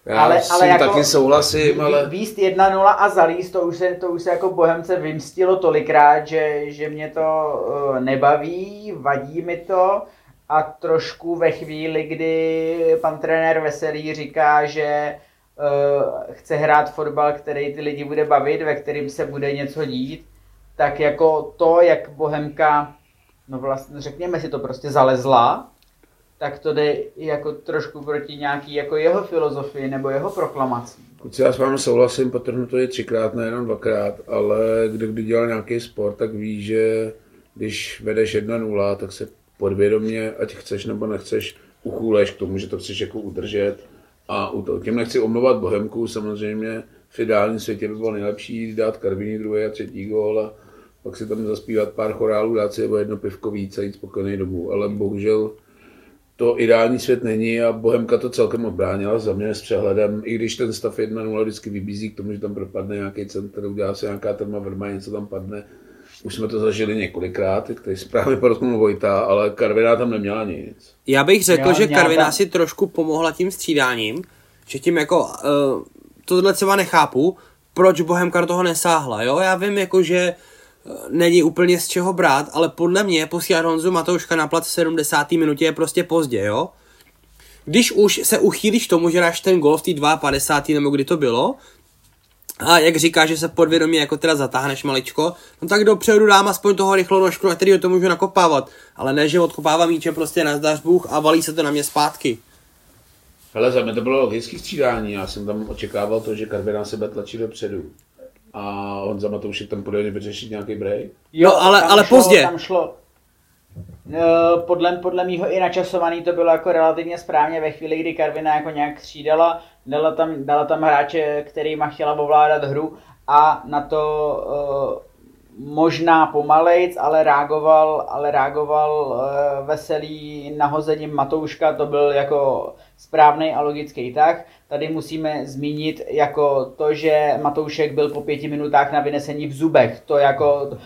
Já Ale- s ale jako- taky souhlasím, ale Výst 1-0 a zalíst, to už se, to už se jako Bohemce vymstilo tolikrát, že, že mě to uh, nebaví, vadí mi to a trošku ve chvíli, kdy pan trenér Veselý říká, že uh, chce hrát fotbal, který ty lidi bude bavit, ve kterým se bude něco dít, tak jako to, jak Bohemka, no vlastně řekněme si to prostě zalezla, tak to jde jako trošku proti nějaký jako jeho filozofii nebo jeho proklamací. Kluci, já s vámi souhlasím, potrhnu to je třikrát, nejenom dvakrát, ale kdo kdy dělal nějaký sport, tak ví, že když vedeš 1-0, tak se podvědomě, ať chceš nebo nechceš, uchůleš k tomu, že to chceš jako udržet. A u toho, tím nechci omlouvat Bohemku, samozřejmě v ideálním světě by bylo nejlepší dát Karviní druhý a třetí gól a pak si tam zaspívat pár chorálů, dát si nebo jedno pivko víc a jít spokojený domů. Ale bohužel to ideální svět není a Bohemka to celkem odbránila za mě s přehledem, i když ten stav 1-0 vždycky vybízí k tomu, že tam propadne nějaký center, udělá se nějaká terma vrma, něco tam padne. Už jsme to zažili několikrát, tady správně podotknul Vojta, ale Karviná tam neměla nic. Já bych řekl, Jo, že Karviná si trošku pomohla tím střídáním, že tím jako, uh, tohle třeba nechápu, proč Bohemka do toho nesáhla, jo? Já vím jako, že eh, není úplně z čeho brát, ale podle mě posílat Honzu Matouška na plac v 70. minutě je prostě pozdě, jo? Když už se uchýlíš tomu, že dáš ten gol v té 52. nebo kdy to bylo, a jak říká, že se podvědomě jako teda zatáhneš maličko, no tak dopředu dám aspoň toho rychlou nožku, na kterýho to můžu nakopávat. Ale ne, že odkopávám míče prostě na zdař Bůh a valí se to na mě zpátky. Hele, za mě to bylo logické střídání, já jsem tam očekával to, že Karviná se bude tlačit dopředu. A on za Matoušek tam půjde vyřešit nějaký break. Jo, ale- tam ale šlo, pozdě. Tam šlo, eh, podle, podle mýho i načasovaný to bylo jako relativně správně ve chvíli, kdy Karvina jako nějak střídala, dala tam, dala tam hráče, kterýma chtěla ovládat hru a na to eh, možná pomalejc, ale reagoval, ale reagoval eh, veselý nahozením Matouška, to byl jako správný a logický tah. Tady musíme zmínit jako to, že Matoušek byl po pěti minutách na vynesení v zubech. To jako,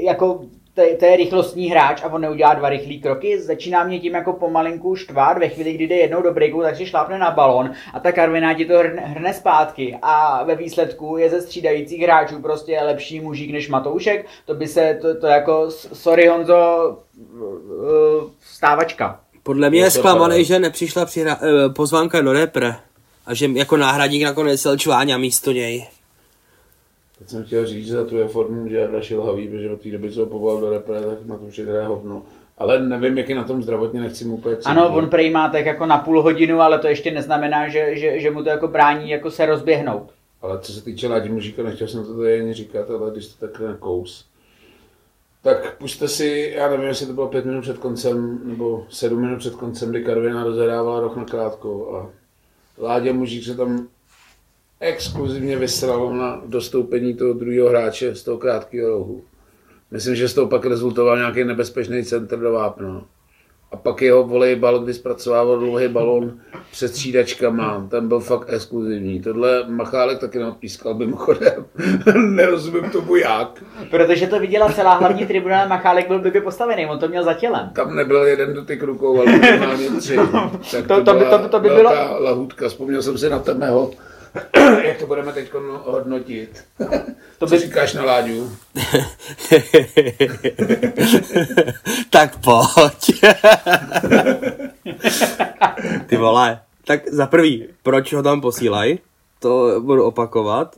jako to, je- to je rychlostní hráč a on neudělá dva rychlé kroky. Začíná mě tím jako pomalinku štvát ve chvíli, kdy jde jednou do breaku, tak si šlápne na balon a ta Karviná ti to hrne, hrne zpátky a ve výsledku je ze střídajících hráčů prostě lepší mužík než Matoušek. To by se, to, to jako, sorry Honzo, stávačka. Podle mě je zklamaný, že nepřišla přihra- eh, pozvánka do repre. A že jako náhradník nakonec jel Čváňa místo něj. Teď jsem chtěl říct, že za tu je formu, že Jarda Šilhavý, protože od té doby, co ho povolal do repre, tak Matoušek hraje hovno. Ale nevím, jak je na tom zdravotně, nechci mu úplně Ano, on prej má tak jako na půl hodinu, ale to ještě neznamená, že, že, že mu to jako brání jako se rozběhnout. Ale co se týče Ládi Mužíka, nechtěl jsem to tady ani říkat, ale když to takhle nakous, tak puste si, já nevím, jestli to bylo pět minut před koncem, nebo sedm minut před koncem, kdy Karviná rozehrávala roh na krátkou a Ládě Mužík se tam exkluzivně vysral na dostoupení toho druhého hráče z toho krátkého rohu. Myslím, že z toho pak rezultoval nějaký nebezpečný centr do vápna. A pak jeho volejbal, kdy zpracovával dlouhý balon před střídačkama, ten byl fakt exkluzivní. Tohle Machálek taky neodpískal mimochodem. Nerozumím tomu jak. Protože to viděla celá hlavní tribuna, Machálek byl blbě postavený, on to měl za tělem. Tam nebyl jeden dotyk rukou, ale minimálně tři. Tak To- to by- byla to by- to by velká bylo- lahůdka. Vzpomněl jsem si na temého, jak to budeme teď hodnotit. To Co by- říkáš na Láďu? tak pojď. Ty vole. Tak za prvý, proč ho tam posílají? To budu opakovat.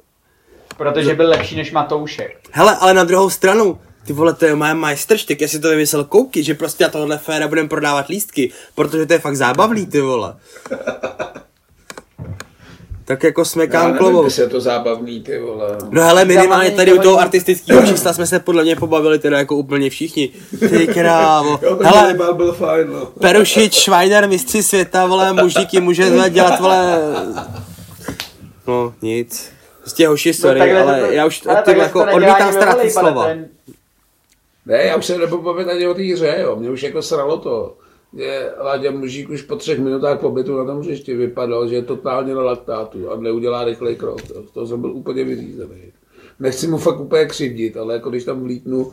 Protože byl lepší než Matoušek. Hele, ale na druhou stranu, ty vole, to je moje majstrštyk, já si to vymyslel kouky, že prostě na tohle féra budeme prodávat lístky, protože to je fakt zábavný, ty vole. Tak jako jsme nevím, klovou. je to zábavný, ty vole. No hele, minimálně tady u toho artistického čísla jsme se podle mě pobavili teda jako úplně všichni. Ty krávo. Ten Hele, byl fajn, no. Perušič, Schweiner, mistři světa, vole, mužíky, může dělat, vole... No, nic. Prostě hoši, sorry, takhle ale to- já už ale od takhle jako se odmítám volejbale, slova. je- Ne, já už se nebudu bavit ani o té hře, jo. Mě už jako sralo to. Je Láďa Mužík už po třech minutách pobytu na tom hřišti vypadal, že je totálně na laktátu a neudělá rychlej krok. To, to jsem byl úplně vyřízený. Nechci mu fakt úplně křivdit, ale jako když tam vlítnu,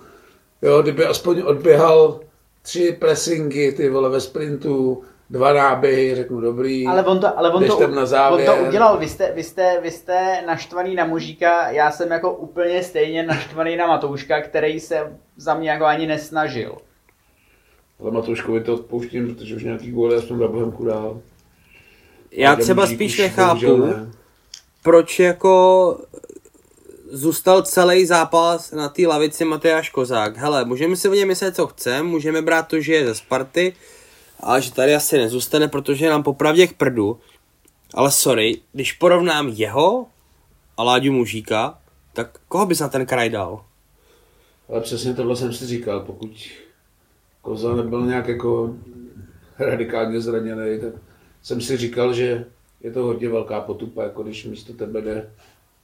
jo, kdyby aspoň odběhal tři pressingy, ty vole, ve sprintu, dva náběhy, řeknu dobrý. Ale on to, ale on to, na on závěr. to udělal, vy jste, vy, jste, vy jste naštvaný na mužíka, já jsem jako úplně stejně naštvaný na Matouška, který se za mě jako ani nesnažil. Ale Matouškovi to odpouštím, protože už nějaký góly aspoň na Bohemku dál. Já třeba spíš nechápu, ne. proč jako zůstal celý zápas na té lavici Matyáš Kozák. Hele, můžeme si o něm myslet, co chceme, můžeme brát to, že je ze Sparty, ale že tady asi nezůstane, protože nám popravdě k prdu. Ale sorry, když porovnám jeho a Láďu Mužíka, tak koho bys na ten kraj dal? Ale přesně tohle jsem si říkal, pokud Koza nebyl nějak jako radikálně zraněný, tak jsem si říkal, že je to hodně velká potupa, jako když místo tebe jde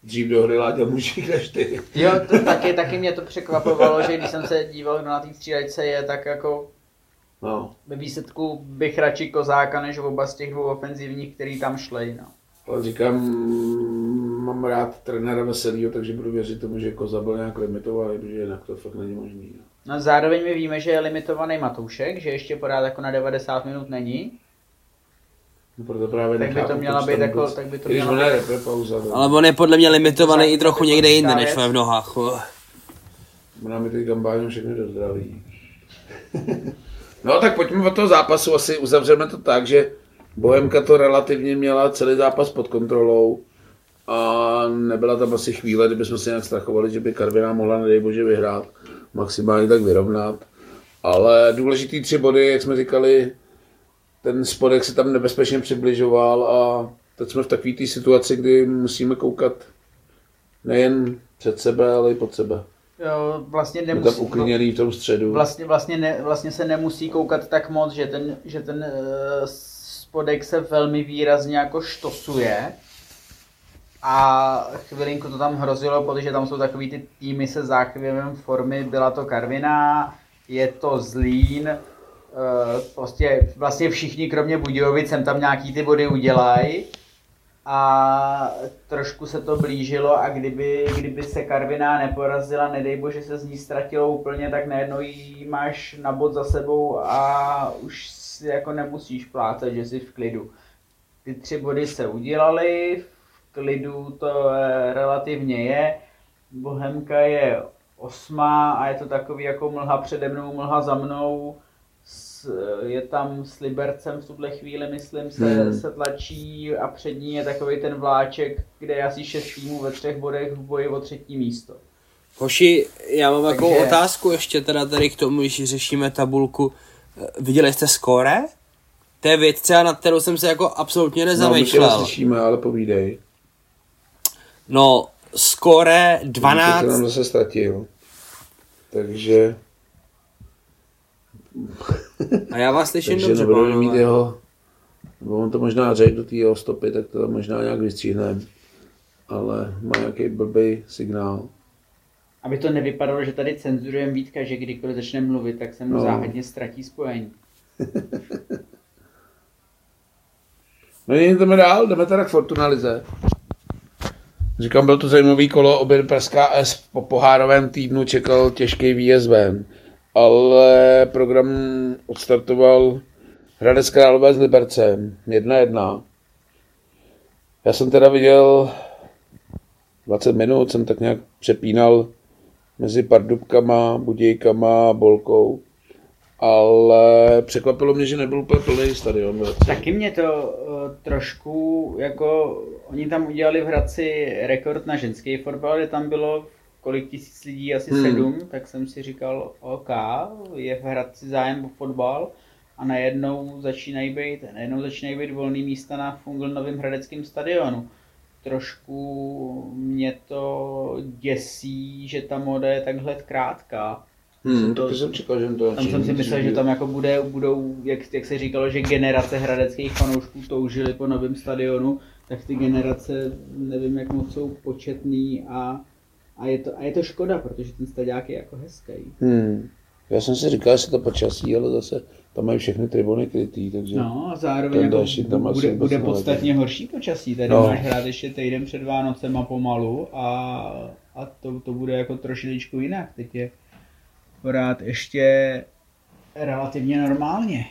dřív do hry Láďa Mužík než ty. Jo, to taky, taky mě to překvapovalo, že když jsem se díval, kdo na té střídačce je, tak jako No. ve výsledku bych radši Kozáka, než oba z těch dvou ofenzivních, který tam šli. No. Ale říkám, mám rád trenéra Veselýho, takže budu věřit tomu, že Koza byl nějak limitovaný, protože jinak to fakt není možný. no. No zároveň my víme, že je limitovaný Matoušek, že ještě pořád jako na 90 minut není. No proto právě Tak by to měla být jako- tak by to Když měla být- repre pauza, no. Ale on je podle mě limitovaný i trochu někde jinde, než v nohách. oh. Ona mi teď gambáňu všechny do zdraví. no tak pojďme od toho zápasu, asi uzavřeme to tak, že Bohemka to relativně měla celý zápas pod kontrolou a nebyla tam asi chvíle, kdybychom se nějak strachovali, že by Karviná mohla, nedej bože, vyhrát, maximálně tak vyrovnat. Ale důležitý tři body, jak jsme říkali, ten spodek se tam nebezpečně přibližoval a teď jsme v takové té situaci, kdy musíme koukat nejen před sebe, ale i pod sebe. Jo, vlastně Jsme tam nemusí, uklidněný v tom středu. vlastně, vlastně, ne, vlastně se nemusí koukat tak moc, že ten, že ten uh, spodek se velmi výrazně jako štosuje. A chvilinku to tam hrozilo, protože tam jsou takový ty týmy se záchvěvem formy, byla to Karviná, je to Zlín, eh, prostě vlastně všichni kromě Budějovic sem tam nějaký ty body udělají a trošku se to blížilo a kdyby, kdyby se Karviná neporazila, nedej bože se z ní ztratilo úplně, tak najednou ji máš na bod za sebou a už si jako nemusíš plácat, že jsi v klidu. Ty tři body se udělaly, v klidu to eh, relativně je, Bohemka je osmá a je to takový jako mlha přede mnou, mlha za mnou, s, je tam s Libercem v tuhle chvíli, myslím, se, Hmm. se tlačí a před ní je takový ten vláček, kde je asi šest týmů ve třech bodech v boji o třetí místo. Hoši, já mám takovou Takže- otázku ještě teda tady k tomu, když řešíme tabulku. Eh, Viděli jste skóre? To je věc třeba, nad kterou jsem se jako absolutně no, my nezamýšlel. slyšíme, ale povídej. No, skóre Ty nám 12, zase ztratil. Takže, a já vás slyším takže dobře, nebudeme mít jeho, nebo on to možná řekl do té jeho stopy, tak to možná nějak vystříhneme. Ale má nějaký blbý signál. Aby to nevypadalo, že tady cenzurujeme Vítka, že kdykoliv začne mluvit, tak se mu No. záhadně ztratí spojení. No jdeme dál, jdeme teda k Fortuna Lize. Říkám, byl to zajímavý kolo, obě Pražská S po pohárovém týdnu čekal těžký výjezd ven. Ale program odstartoval Hradec Králové s Libercem, jedna jedna. Já jsem teda viděl 20 minut, jsem tak nějak přepínal mezi Pardubkama, Budějkama, Bolkou. Ale překvapilo mě, že nebyl úplně plný stadion. Taky mě to uh, trošku, jako, oni tam udělali v Hradci rekord na ženský fotbal, kde tam bylo kolik tisíc lidí, asi Hmm. sedm, tak jsem si říkal, OK, je v Hradci zájem o fotbal a najednou začínají být, najednou začínají být volný místa na Funglnovém hradeckém stadionu. Trošku mě to děsí, že ta moda je takhle krátká. Hmm, to- to, jsem čekal, že to Tam jsem si myslel, že tam jako bude, budou, jak, jak se říkalo, že generace hradeckých fanoušků toužily po novém stadionu, tak ty generace nevím, jak moc jsou početný a, a, je to, a je to škoda, protože ten stadiák je jako hezký. Hmm. Já jsem si říkal, že se to počasí, ale zase tam mají všechny tribuny krytý, takže... No a zároveň jako další tam bude, bude nevadí. podstatně horší počasí. Tady No. máš hrát ještě týden před Vánocema pomalu a, a to, to bude jako trošičku jinak. Teď je pořád ještě relativně normálně.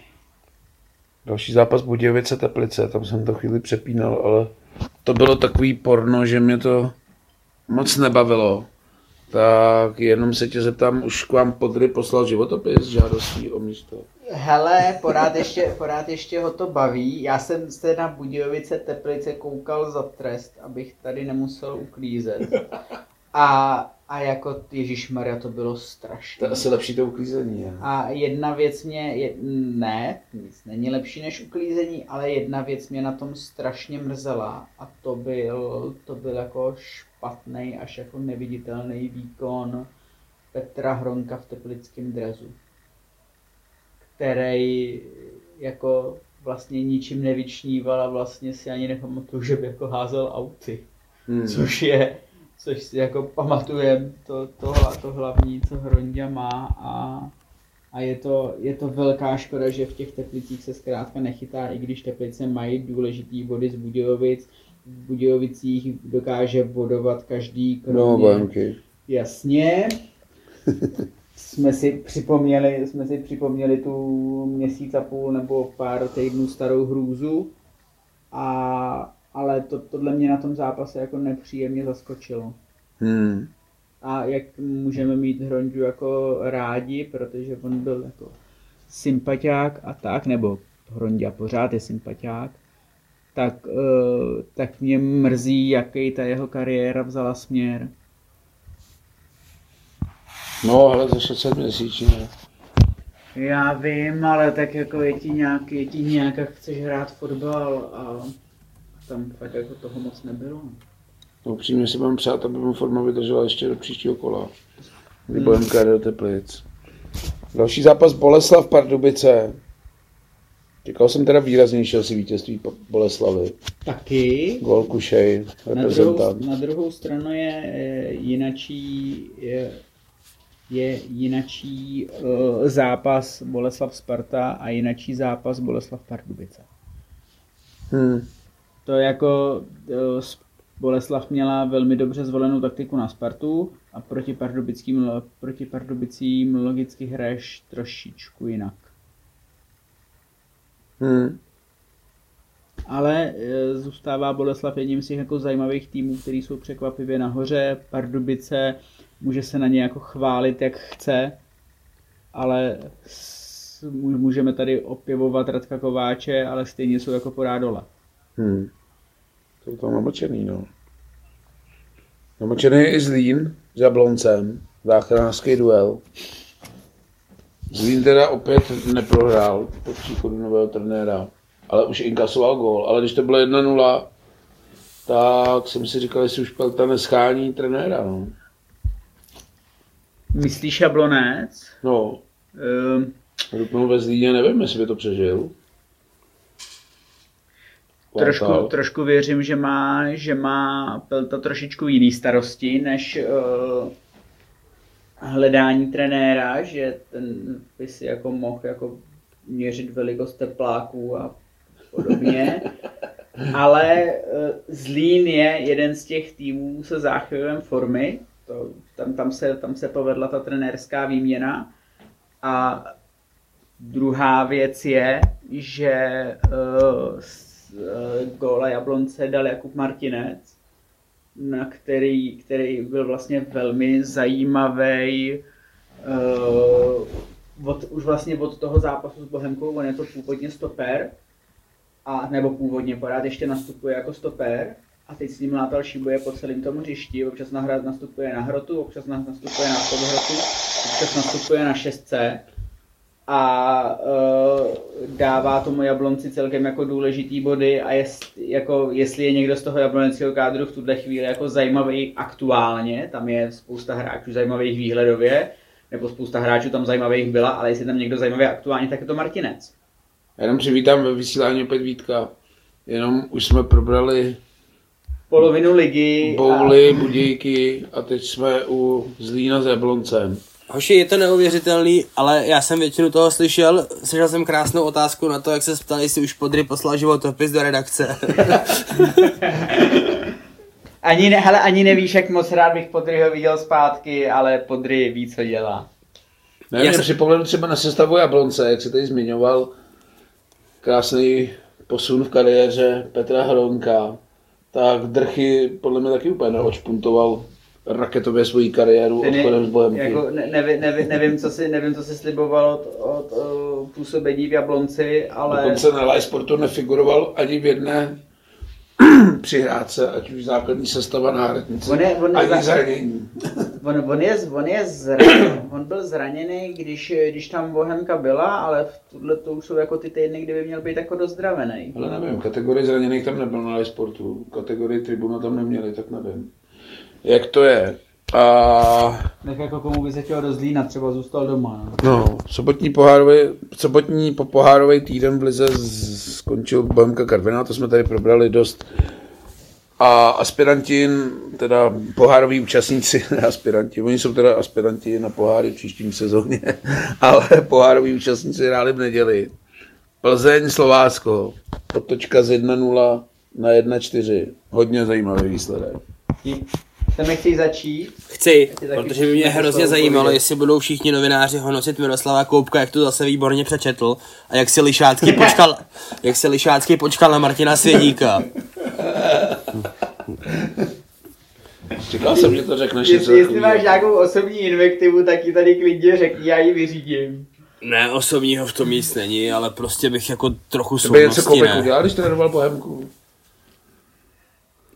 Další zápas Budějovice Teplice, tam jsem to chvíli přepínal, ale to bylo takový porno, že mě to moc nebavilo. Tak jenom se tě zeptám, už k vám Podry poslal životopis žádostí o místo. Hele, pořád ještě, pořád ještě ho to baví. Já jsem se na Budějovice Teplice koukal za trest, abych tady nemusel uklízet. A, a jako Ježíš Maria to bylo To strašné. je asi lepší to uklízení. Je. A jedna věc mě, je, ne, nic není lepší než uklízení, ale jedna věc mě na tom strašně mrzela a to byl, to byl jako špatný až jako neviditelný výkon Petra Hronka v teplickém drezu, který jako vlastně ničím nevyčníval a vlastně si ani nepamatuju, že by jako házel auty Hmm. což je, což si jako pamatujem, to, to, to hlavní, co Hronďa má a, a je, to, je to velká škoda, že v těch Teplicích se zkrátka nechytá, i když Teplice mají důležitý body z Budějovic, v Budějovicích dokáže bodovat každý kromě... No. Jasně. jsme si připomněli, jsme si připomněli tu měsíc a půl nebo pár týdnů starou hrůzu. A, ale to, tohle mě na tom zápase jako nepříjemně zaskočilo. Hmm. A jak můžeme mít Hronďu jako rádi, protože on byl jako sympatiák a tak, nebo Hronďa pořád je sympatiák, tak, uh, tak mě mrzí, jaký ta jeho kariéra vzala směr. No, ale za 600 měsíčně. Já vím, ale tak jako je ti nějak, je ti nějak, jak chceš hrát fotbal a tam fakt jako toho moc nebylo. No, upřímně si mám přát, aby mu forma vydržela ještě do příštího kola. Kdy Bohemka jde do Teplic. Další zápas Boleslav Pardubice. Čekal jsem teda výraznější asi vítězství Boleslavy. Taky. Gol Kušej, Na druhou, reprezentant. na druhou stranu je jinačí, je, je jinačí uh, zápas Boleslav Sparta a jinačí zápas Boleslav Pardubice. Hmm. To jako uh, Boleslav měla velmi dobře zvolenou taktiku na Spartu a proti Pardubickým, proti Pardubicím logicky hraješ trošičku jinak. Hmm. Ale e, zůstává Boleslav jedním z těch jako zajímavých týmů, který jsou překvapivě nahoře. Pardubice může se na ně jako chválit, jak chce, ale můžeme tady opěvovat Radka Kováče, ale stejně jsou jako porá dole. Hmm. Jsou tam namlčený, no. Namlčený je i Zlín s Jabloncem. Záchranářský duel. Zlín teda opět neprohrál po příchodu nového trenéra, ale už inkasoval gól. Ale když to bylo 1-0, tak jsem si říkal, jestli už Pelta neschání trenéra. No, Myslíš Šablonec? no Ehm, Rupnul ve Zlíně, nevím, jestli by to přežil. Trošku, trošku věřím, že má, že má Pelta trošičku jiný starosti, než uh, hledání trenéra, že ten by si jako mohl jako měřit velikost tepláků a podobně. Ale uh, Zlín je jeden z těch týmů se záchvěvem formy. To, tam, tam, se, tam se povedla ta trenérská výměna. A druhá věc je, že uh, góla Jablonce dal Jakub Martinec, na který, který byl vlastně velmi zajímavý uh, od, už vlastně od toho zápasu s Bohemkou, on je to původně stoper, a nebo původně pořád ještě nastupuje jako stoper a teď s ním látal šiboje po celém tomu hřišti, občas nastupuje na hrotu, občas na- nastupuje na podhrotu, občas nastupuje na šestce a uh, dává tomu Jablonci celkem jako důležitý body a jest, jako, jestli je někdo z toho jabloneckého kádru v tuhle chvíli jako zajímavý aktuálně, tam je spousta hráčů zajímavých výhledově, nebo spousta hráčů tam zajímavých byla, ale jestli je tam někdo zajímavý aktuálně, tak je to Martinec. Já jenom přivítám ve vysílání opět Vítka. Jenom už jsme probrali Polovinu ligy. bouly, budějky a teď jsme u Zlína s Jabloncem. Hoši, je to neuvěřitelný, ale já jsem většinu toho slyšel. Slyšel jsem krásnou otázku na to, jak se ptali, jestli už Podry poslal životopis do redakce. Ani, ne, hele, ani nevíš, jak moc rád bych Podryho viděl zpátky, ale Podry ví, co dělá. Ne, Já jsem- připomenu třeba na sestavu Jablonce, jak se tady zmiňoval, krásný posun v kariéře Petra Hronka, tak Drchy podle mě taky úplně neočpuntoval raketově svoji kariéru je- odchodem z Bohemky. Jako, ne, nevi, nevi, nevím, co si, nevím, co si sliboval od, od, od působení v Jablonci, ale Dokonce na live sportu nefiguroval ani v jedné přihrádce, ať už základní sestava náhradnice, On je- on ani za- zranění. on, on, je, on, je zraněný, on byl zraněný, když, když tam Bohemka byla, ale v tuhle to už jsou jako ty týdny, kdy by měl být jako dozdravený. Ale nevím, kategorii zraněných tam nebyl na live sportu, kategorii tribuna tam neměli, tak nevím. Jak to je? A Tak jako komu by se chtěl do Zlína, třeba zůstal doma. No. No, sobotní, pohárový, sobotní po pohárový týden v Lize skončil Bohemka Karviná, to jsme tady probrali dost. A aspiranti, teda pohároví účastníci, ne aspiranti, oni jsou teda aspiranti na poháry v příštím sezóně, ale pohároví účastníci hráli v neděli. Plzeň, Slovácko, otočka z 1-0 na 1-4. Hodně zajímavý výsledek. Tam nechci začít. Chci, protože by mě hrozně zajímalo, povědět. jestli budou všichni novináři honosit Miroslava Koupka, jak to zase výborně přečetl a jak si Lišácký počkal, jak se Lišácký počkal na Martina Svědíka. Čekal jsem, že to řekneš. Jestli, jestli máš nějakou osobní invektivu, tak ji tady klidně řekni, já ji vyřídím. Ne, osobního v tom nic není, ale prostě bych jako trochu To by něco soudnosti, Koupek udělal, když trénoval Bohemku.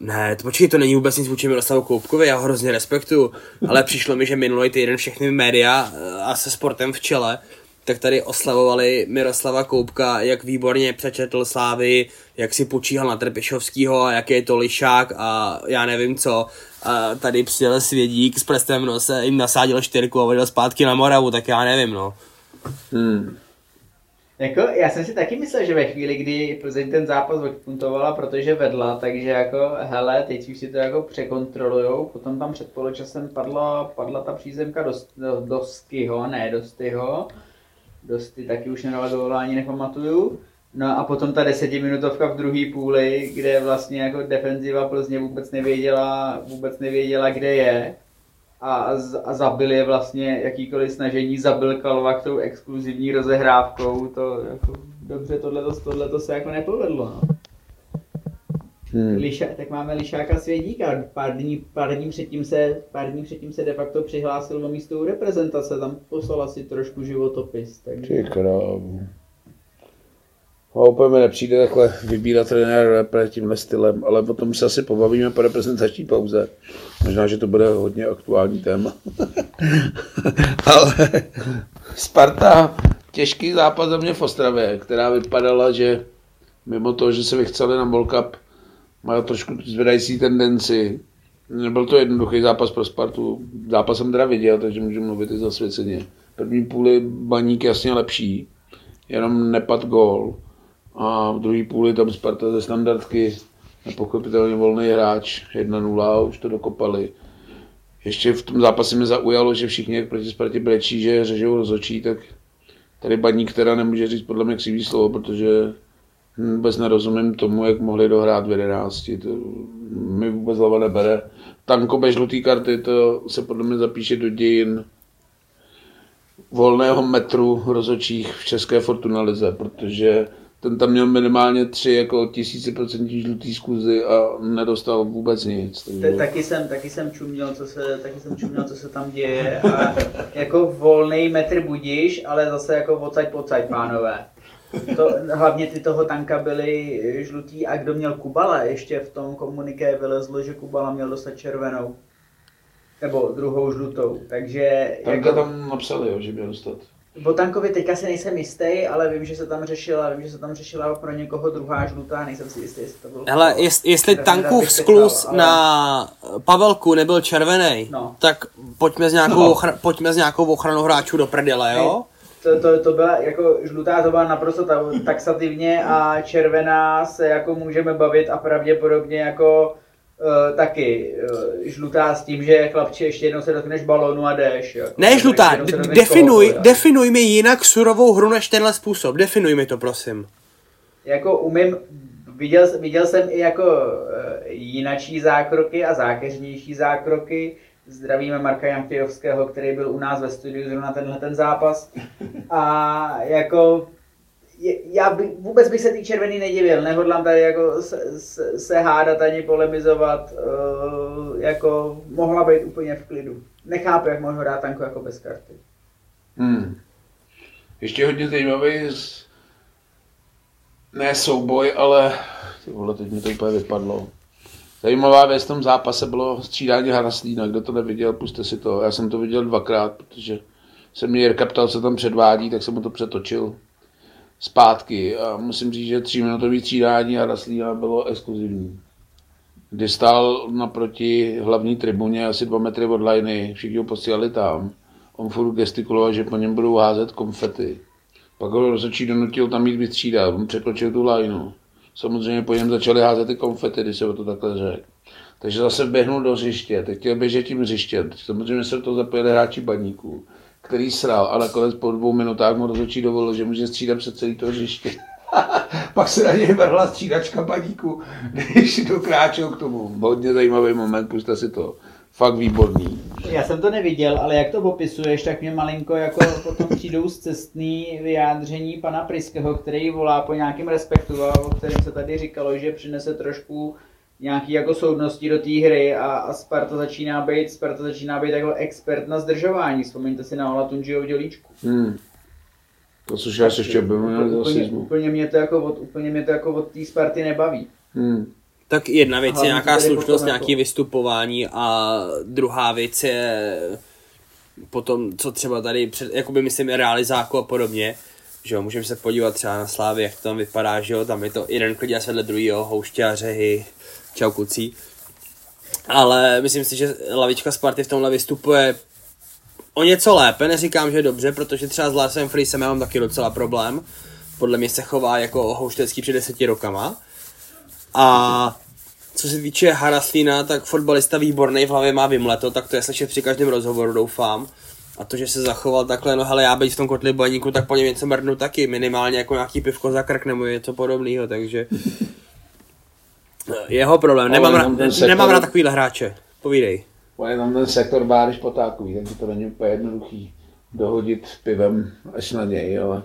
Ne, to počkej, to není vůbec nic vůči Miroslavu Koupkovi, já ho hrozně respektuju, ale přišlo mi, že minulý týden všechny média eh, a se sportem v čele, tak tady oslavovali Miroslava Koupka, jak výborně přečetl Slávy, jak si počíhal na Trpišovskýho a jak je to lišák a já nevím co. A tady přijel Svědík s prstem nose, jim nasádil čtyřku a odjel zpátky na Moravu, tak já nevím, no. Hmm. Jako, já jsem si taky myslel, že ve chvíli, kdy Plzeň ten zápas odpuntovala, protože vedla, takže jako, hele, teď už si to jako překontrolujou, potom tam před poločasem padla, padla ta přízemka do, do, do Skyho, ne do Styho, Dosty taky už góla, ani nepamatuju. No a potom ta desetiminutovka v druhé půli, kde vlastně jako defenziva Plzně vůbec nevěděla, vůbec nevěděla, kde je. A, z- a zabil je vlastně jakýkoliv snažení, zabil Kalvak tou exkluzivní rozehrávkou, to jako, dobře, tohle tohleto se jako nepovedlo. No. Hmm. Liša, tak máme Lišáka Svědíka, pár dní, pár dní, předtím se, pár dní předtím se de facto přihlásil o místo u reprezentace, tam poslal asi trošku životopis, takže... Ty krávu. A úplně mi nepřijde takhle vybírat trenér tímhle stylem, ale potom se asi pobavíme po reprezentační pauze. Možná, že to bude hodně aktuální téma. ale Sparta, těžký zápas za mě v Ostravě, která vypadala, že mimo toho, že se vychceli na World Cup, má trošku zvedající tendenci. Nebyl to jednoduchý zápas pro Spartu. Zápas jsem teda viděl, takže můžu mluvit i zasvěceně. První půli baník jasně lepší, jenom nepad gól. A v druhé půli tam Sparta ze standardky, nepochopitelně volný hráč, 1-0, už to dokopali. Ještě v tom zápase mi zaujalo, že všichni, proti Spartě brečí, že řežou rozočí, tak tady baník teda nemůže říct podle mě křivý slovo, protože vůbec nerozumím tomu, jak mohli dohrát v 11. To mi vůbec hlava nebere. Tanko bez žlutý karty, to se podle mě zapíše do dějin volného metru rozočích v České Fortuna lize, protože ten tam měl minimálně tři jako tisíciprocentní žlutý zkuzy a nedostal vůbec nic. Takže... taky jsem, taky jsem čuměl, co se, taky jsem čuměl, co se tam děje a jako volný metr budíš, ale zase jako odsaď pocať, pánové. To, hlavně ty toho tanka byly žlutý a kdo měl Kubala, ještě v tom komuniké vylezlo, že Kubala měl dostat červenou. Nebo druhou žlutou, takže... Tanka jako, tam napsali, jo, že měl dostat. O Tankovi teďka si nejsem jistý, ale vím, že se tam řešila, vím, že se tam řešila pro někoho druhá žlutá, nejsem si jistý, jestli to bylo. Hele, jest, jestli tankův sklus ale- na Pavelku nebyl červený, No. tak pojďme s, nějakou No. ochra- pojďme s nějakou ochranou hráčů do prdele, jo? To, to, to byla jako žlutá, to byla naprosto ta, taxativně a červená se jako můžeme bavit a pravděpodobně jako taky uh, žlutá s tím, že chlapče ještě jednou se dotkneš balónu a jdeš. Jako, Ne žlutá, definuj, kohoutku, definuj mi jinak surovou hru než tenhle způsob, definuj mi to prosím. Jako umím, viděl, viděl jsem i jako uh, jinačí zákroky a zákeřnější zákroky. Zdravíme Marka Janfijovského, který byl u nás ve studiu zrovna tenhle ten zápas. A jako já by, vůbec bych se té červený nedivil, nehodlám tady jako se, se, se hádat ani polemizovat, uh, jako mohla být úplně v klidu. Nechápu, jak mohl hrát tanko jako bez karty. Hmm. Ještě hodně zajímavý z... ne souboj, ale ty vole, teď mi to úplně vypadlo. Zajímavá věc v tom zápase bylo střídání Haraslína. Kdo to neviděl, puste si to. Já jsem to viděl dvakrát, protože se mě Jirka ptal, co tam předvádí, tak jsem mu to přetočil zpátky. A musím říct, že tříminutový střídání Haraslína bylo exkluzivní. Kdy stál naproti hlavní tribuně asi dva metry od liney, všichni ho posílali tam. On furt gestikuloval, že po něm budou házet konfety. Pak ho rozhodčí donutil tam jít vystřídat, on překročil tu lineu. Samozřejmě po něm začali házet ty konfety, když se o to takhle řekl. Takže zase běhnul do hřiště, teď chtěl běžet tím hřištěm. Samozřejmě se to zapojili hráči baníků, který sral, ale nakonec po dvou minutách mu rozhodčí dovolil, že může střídat před celý to hřiště. Pak se na něj vrhla střídačka paníku, když dokráčel k tomu. Hodně zajímavý moment, puste si to. Fakt výborný. Já jsem to neviděl, ale jak to popisuješ, tak mě malinko jako potom přijdou z cestný vyjádření pana Priského, který volá po nějakém respektu a o kterém se tady říkalo, že přinese trošku nějaký jako soudnosti do té hry a, a Sparta začíná být, Sparta začíná být jako expert na zdržování. Vzpomeňte si na Ola Tunžiho dělíčku. Hmm. To, což já se ještě úplně, úplně, byl úplně, mě to jako od, úplně mě to jako od té Sparty nebaví. Hmm. Tak jedna věc Hlavně je nějaká slušnost, nějaký jako- vystupování a druhá věc je potom, co třeba tady, před, jakoby myslím realizáku a podobně, že jo, můžeme se podívat třeba na Slávy, jak to tam vypadá, že jo, tam je to jeden klidně vedle druhého, houště a řehy, čau kucí. Ale myslím si, že lavička Sparty v tomhle vystupuje o něco lépe, neříkám, že dobře, protože třeba s Larsem Friesem já mám taky docela problém. Podle mě se chová jako houštecký před deseti rokama. A co se týče Haraslína, tak fotbalista výborný v hlavě má vymleto, tak to je slyšet při každém rozhovoru, doufám. A to, že se zachoval takhle, no hele, já být v tom kotli baníku, tak po něm něco mrdnu taky, minimálně jako nějaký pivko za krk nebo něco podobného, takže jeho problém, Ale nemám, ra- sektor- nemám rád takovýhle hráče, povídej. Je tam ten sektor báriš potákový, takže to není úplně jednoduchý dohodit pivem až na něj, ale...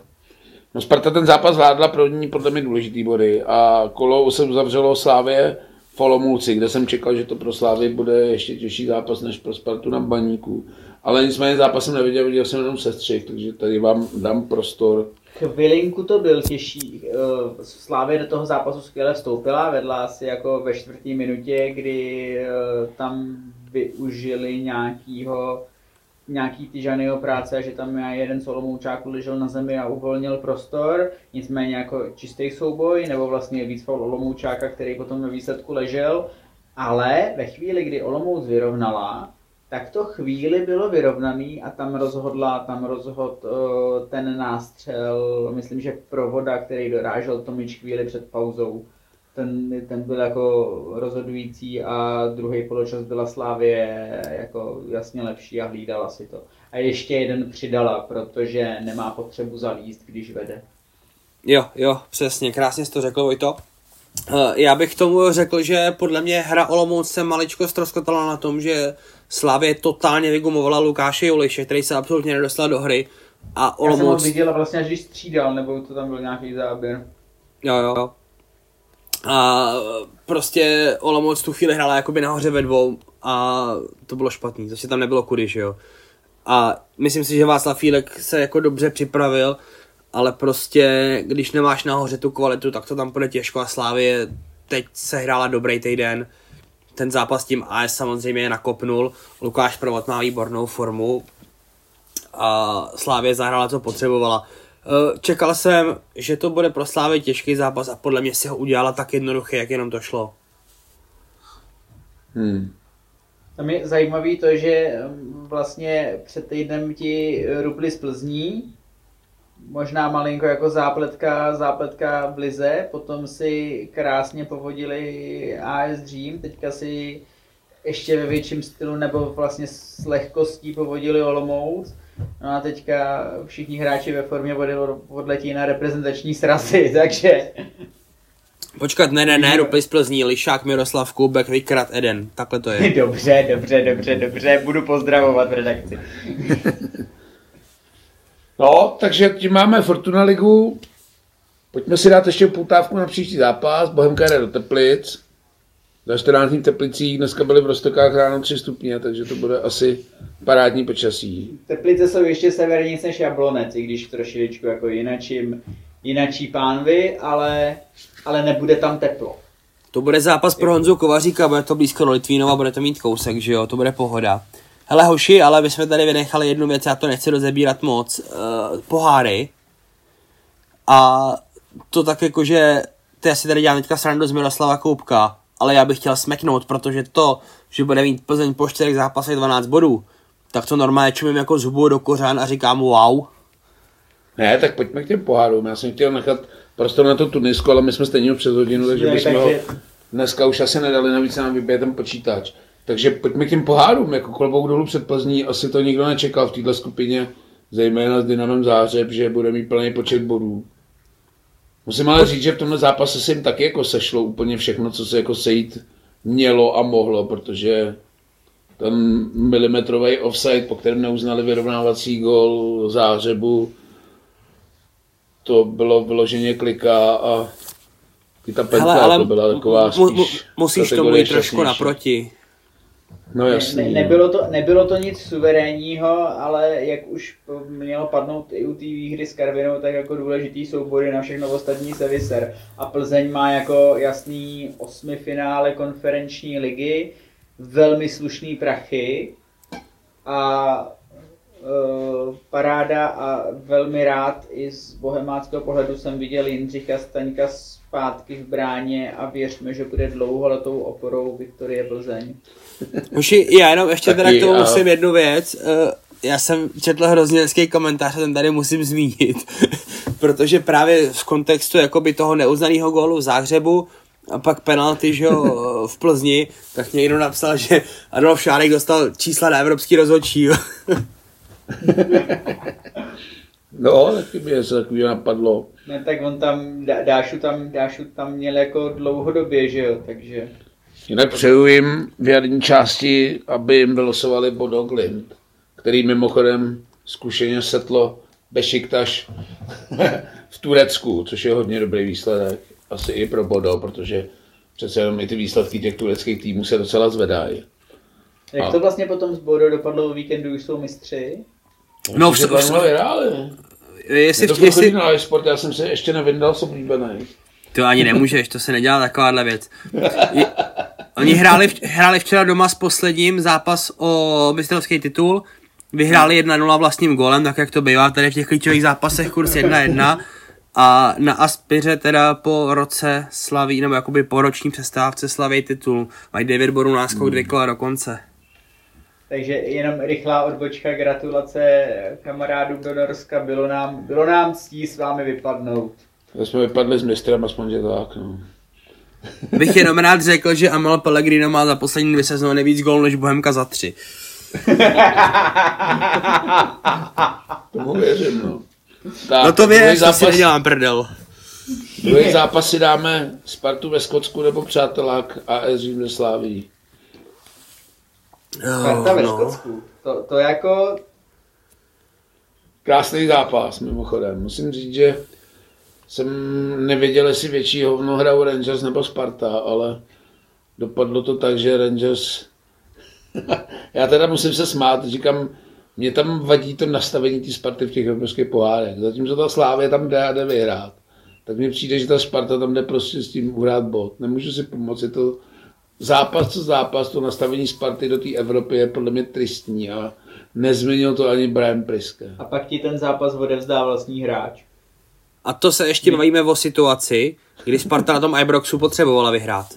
No Sparta ten zápas zvládla pro ní podle mě důležitý body a kolo se uzavřelo Slávě v Olomouci, kde jsem čekal, že to pro Slávy bude ještě těžší zápas než pro Spartu na Baníku. Ale nicméně zápas jsem neviděl, viděl jsem jenom sestřih, takže tady vám dám prostor. Chvilinku to byl těžší. eh, Slávě do toho zápasu skvěle vstoupila, vedla asi jako ve čtvrtý minutě, kdy eh, tam využili nějakýho nějaký ty Žanyho práce, že tam jeden z Olomoučáků ležel na zemi a uvolnil prostor, nicméně jako čistý souboj, nebo vlastně víc Olomoučáka, který potom ve výsledku ležel, ale ve chvíli, kdy Olomouc vyrovnala, tak to chvíli bylo vyrovnaný a tam rozhodla, tam rozhod eh, ten nástřel, myslím, že provoda, který dorážel Tomič chvíli před pauzou, ten, ten byl jako rozhodující a druhý poločas byla Slávě jako jasně lepší a hlídala si to. A ještě jeden přidala, protože nemá potřebu zalíst, když vede. Jo, jo, přesně, krásně jsi to řekl, Vojto. Eh, Já bych tomu řekl, že podle mě hra Olomouc se maličko ztroskotala na tom, že Slavě totálně vygumovala Lukáše Juliše, který se absolutně nedostal do hry. A Já jsem ho Olomouc... viděl vlastně, až když střídal, nebo to tam byl nějaký záběr. Jo, jo. A prostě Olomouc tu chvíli hrála jakoby nahoře ve dvou a to bylo špatný, zase tam nebylo kudy, že jo. A myslím si, že Václav Fílek se jako dobře připravil, ale prostě, když nemáš nahoře tu kvalitu, tak to tam bude těžko a Slávě teď se hrála dobrý týden. Ten zápas tím AS samozřejmě nakopnul, Lukáš Provod má výbornou formu a Slávě zahrála, co potřebovala. Eh, Čekal jsem, že to bude pro Slávy těžký zápas a podle mě si ho udělala tak jednoduchý, jak jenom to šlo. Hmm. Tam je zajímavý to, že vlastně před týdnem ti rubli z Plzní, možná malinko jako zápletka, zápletka v Lize, potom si krásně povodili AS Řím, teďka si ještě ve větším stylu nebo vlastně s lehkostí povodili Olomouc. No a teďka všichni hráči ve formě odle- odletí na reprezentační srazy, takže Počkat, ne, ne, ne, z Plzní, Lišák, Miroslav Kubek, Vykrat, Eden, takhle to je. dobře, dobře, dobře, dobře, budu pozdravovat v redakci. No, takže tím máme Fortuna ligu. Pojďme si dát ještě poutávku na příští zápas. Bohemka jde do Teplic. Za 14 dní v Teplicích dneska byly v Rostokách ráno 3 stupně, takže to bude asi parádní počasí. Teplice jsou ještě severnější než Jablonec, i když trošičku jako jinačím, jinačí pánvy, ale, ale nebude tam teplo. To bude zápas pro Honzu Kovaříka, bude to blízko do Litvínova, bude to mít kousek, že jo, to bude pohoda. Hele hoši, ale my jsme tady vynechali jednu věc, já to nechci rozebírat moc, uh, poháry. A to tak jako, že to já si tady dělám teďka srandu z Miroslava Koupka, ale já bych chtěl smeknout, protože to, že bude mít Plzeň po čtyřech zápasech 12 bodů, tak to normálně čumím jako zubu do kořán a říkám wow. Ne, tak pojďme k těm pohárům. Já jsem chtěl nechat prostor na to Tunisko, ale my jsme stejně přes hodinu, takže bychom ho dneska už asi nedali, navíc nám vybije ten počítač. Takže pojďme k těm pohárům, jako klobouk dolů před Plzní, asi to nikdo nečekal v této skupině, zejména s Dynamem Zářeb, že bude mít plný počet bodů. Musím ale říct, že v tomhle zápase se jim taky jako sešlo úplně všechno, co se jako sejít mělo a mohlo, protože ten milimetrový offside, po kterém neuznali vyrovnávací gol zářebu, to bylo vyloženě klika a i ta penka Hele, ale jako byla taková mu, mu, spíš musíš tomu jít trošku naproti. No jasný. Ne, no. nebylo, to, nebylo to nic suverénního, ale jak už mělo padnout i u té výhry s Karvinou, tak jako důležitý soubory na všechno ostatní se vyser. A Plzeň má jako jasný osmi finále konferenční ligy, velmi slušný prachy a e, paráda a velmi rád i z bohemáckého pohledu jsem viděl Jindřicha Staňka zpátky v bráně a věřme, že bude dlouholetou oporou Viktorie Plzeň. Muši, já jenom ještě teda Taky, k tomu a- musím jednu věc. Eh, Já jsem četl hrozně hezký komentář a ten tady musím zmínit, protože právě v kontextu jakoby toho neuznaného gólu v Záhřebu a pak penalty, že jo, v Plzni, tak někdo napsal, že Adolf Šárek dostal čísla na evropský rozhodčí. jo. No, taky mě se takového napadlo. Ne, tak on tam, Dá- Dášu tam, Dášu tam měl jako dlouhodobě, že jo, takže... Jinak přeju jim v jarní části, aby jim vylosovali Bodo Glimt, který mimochodem zkušeně setlo Bešiktaš v Turecku, což je hodně dobrý výsledek. Asi i pro Bodo, protože přece jenom i ty výsledky těch tureckých týmů se docela zvedají. Jak A- to vlastně potom z Bodo dopadlo o víkendu, už jsou mistři? No, v- to v- Jestli, to v jestli, sport, já jsem se ještě nevyndal s oblíbený. To ani nemůžeš, to se nedělá takováhle věc. Je, oni hráli, v- hráli včera doma s posledním zápas o mistrovský titul, vyhráli 1-0 vlastním golem, tak jak to bývá tady v těch klíčových zápasech, kurz 1-1. A na Aspiře teda po roce slaví, nebo jakoby po roční přestávce slaví titul. Mají 9 bodů náskok, dvě kola do konce. Takže jenom rychlá odbočka, gratulace kamarádům do Norska, bylo nám, bylo nám ctí s vámi vypadnout. Tak jsme vypadli s mistrem, aspoň že tak. No. Bych jenom rád řekl, že Amel Pellegrino má za poslední dvě sezóny víc gól než Bohemka za tři. Tomu věřím, no. Tak, No to druhý věř, to si zápas- nedělám prdel. Druhý zápas si dáme Spartu ve Skotsku nebo přátelák AS Řím ze Sláví. Sparta ve no. Skotsku. To, to jako, Krásný zápas, mimochodem. Musím říct, že jsem nevěděl, jestli větší hovno hrajou Rangers nebo Sparta, ale dopadlo to tak, že Rangers... Já teda musím se smát, říkám, mě tam vadí to nastavení té Sparty v těch evropských pohárech. Zatímco ta Slávě tam jde a jde vyhrát. Tak mně přijde, že ta Sparta tam jde prostě s tím uhrát bod. Nemůžu si pomoci to zápas co zápas, to nastavení Sparty do té Evropy je podle mě tristní a nezměnil to ani Brian Priske. a pak ti ten zápas odevzdá vlastní hráč. A to se ještě bavíme o situaci, kdy Sparta na tom Ibroxu potřebovala vyhrát.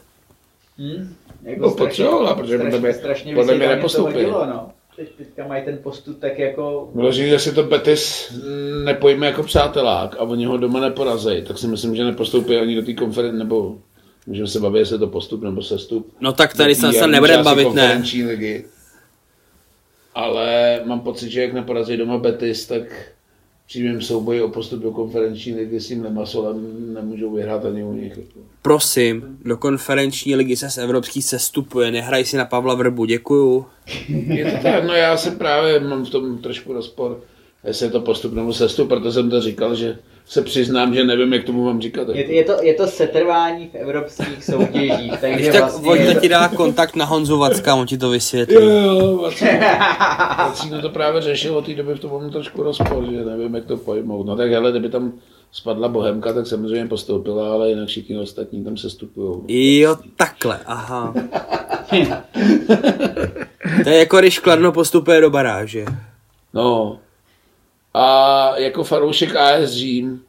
Hm? Jako No, potřebovala, protože podle mě- strašně podle mě hodilo, no. Teď, teďka mají ten postup tak jako... Vyloženě, že si to Betis nepojme jako přátelák a oni ho doma neporazí, tak si myslím, že nepostoupí ani do té konference, nebo můžeme se bavit, jestli je to postup nebo sestup. No tak tady se se nebudeme bavit, ne. konferenční ligy. Ale mám pocit, že jak neporazí doma Betis, tak přímém souboji o postup do konferenční ligy s tím Lemasolem nemůžou vyhrát ani u nich. Prosím, do konferenční ligy se z evropský sestupuje, nehraj si na Pavla Vrbu, děkuju. Je to tak, no já se právě mám v tom trošku rozpor, jestli je to postup nebo sestup, proto jsem to říkal, že se přiznám, že nevím, jak tomu mám říkat. Je, je, to, je to setrvání v evropských soutěžích, takže Když tak vlastně... Vojta ti dá kontakt na Honzu Vacka, on ti to vysvětlí. Jo, jo, Vacíno, Vacíno to právě řešil od té doby v tom mám trošku rozpor, že nevím, jak to pojmout. No tak hele, kdyby tam spadla Bohemka, tak samozřejmě postoupila, ale jinak všichni ostatní tam se stupují. Jo, takhle, aha. To je jako když Kladno postupuje do baráže. No. A jako fanoušek AS Řím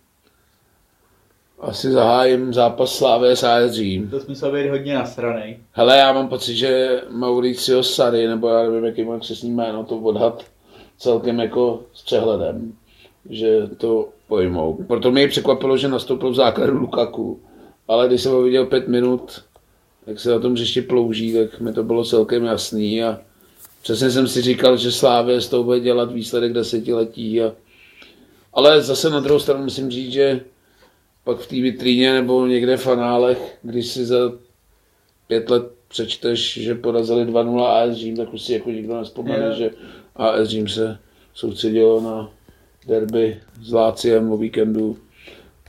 asi zahájím zápas Slávy s AS Řím. To musel být hodně nasranej. Hele, já mám pocit, že Mauricio Sary, nebo já nevím, jaký má křesní jméno, to odhad celkem jako s přehledem, že to pojmou. Proto mě překvapilo, že nastoupil v základu Lukaku, ale když jsem ho viděl pět minut, jak se na tom hřišti plouží, tak mi to bylo celkem jasný a přesně jsem si říkal, že Slávě z toho bude dělat výsledek desetiletí. A... Ale zase na druhou stranu musím říct, že pak v té vitríně nebo někde v análech, když si za pět let přečteš, že porazili 2-0 AS Řím, tak už si jako nikdo nespomene, Jo. že AS Řím se soustředilo na derby s Láciem o víkendu.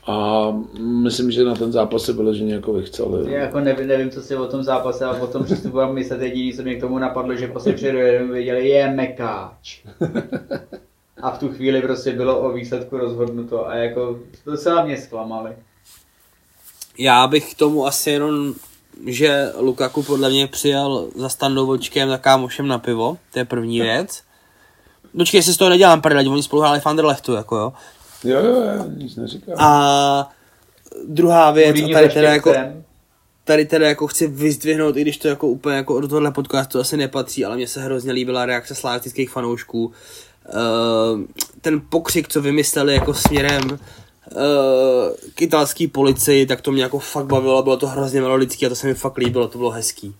A myslím, že na ten zápas se vyloženě jako vychceli. Já jako nevím, nevím, co si o tom zápase a o tom přístupu mám myslet. Jediný, co mě k tomu napadlo, že prostě před jednou viděli, je mekáč. A v tu chvíli prostě bylo o výsledku rozhodnuto a jako docela mě zklamali. Já bych k tomu asi jenom, že Lukaku podle mě přijel za standovočkem za kámošem na pivo, to je první věc. Počkej, jestli z toho nedělám prdel, oni spolu hráli v Anderlechtu, jako jo. Jo, jo, já nic neříkám. A druhá věc, a tady teda jako, tady teda jako chci vyzdvihnout, i když to jako úplně jako do tohle podcastu asi nepatří, ale mně se hrozně líbila reakce slavistických fanoušků. Uh, ten pokřik, co vymysleli jako směrem uh, k italský policii, tak to mě jako fakt bavilo, bylo to hrozně melodický a to se mi fakt líbilo, to bylo hezký.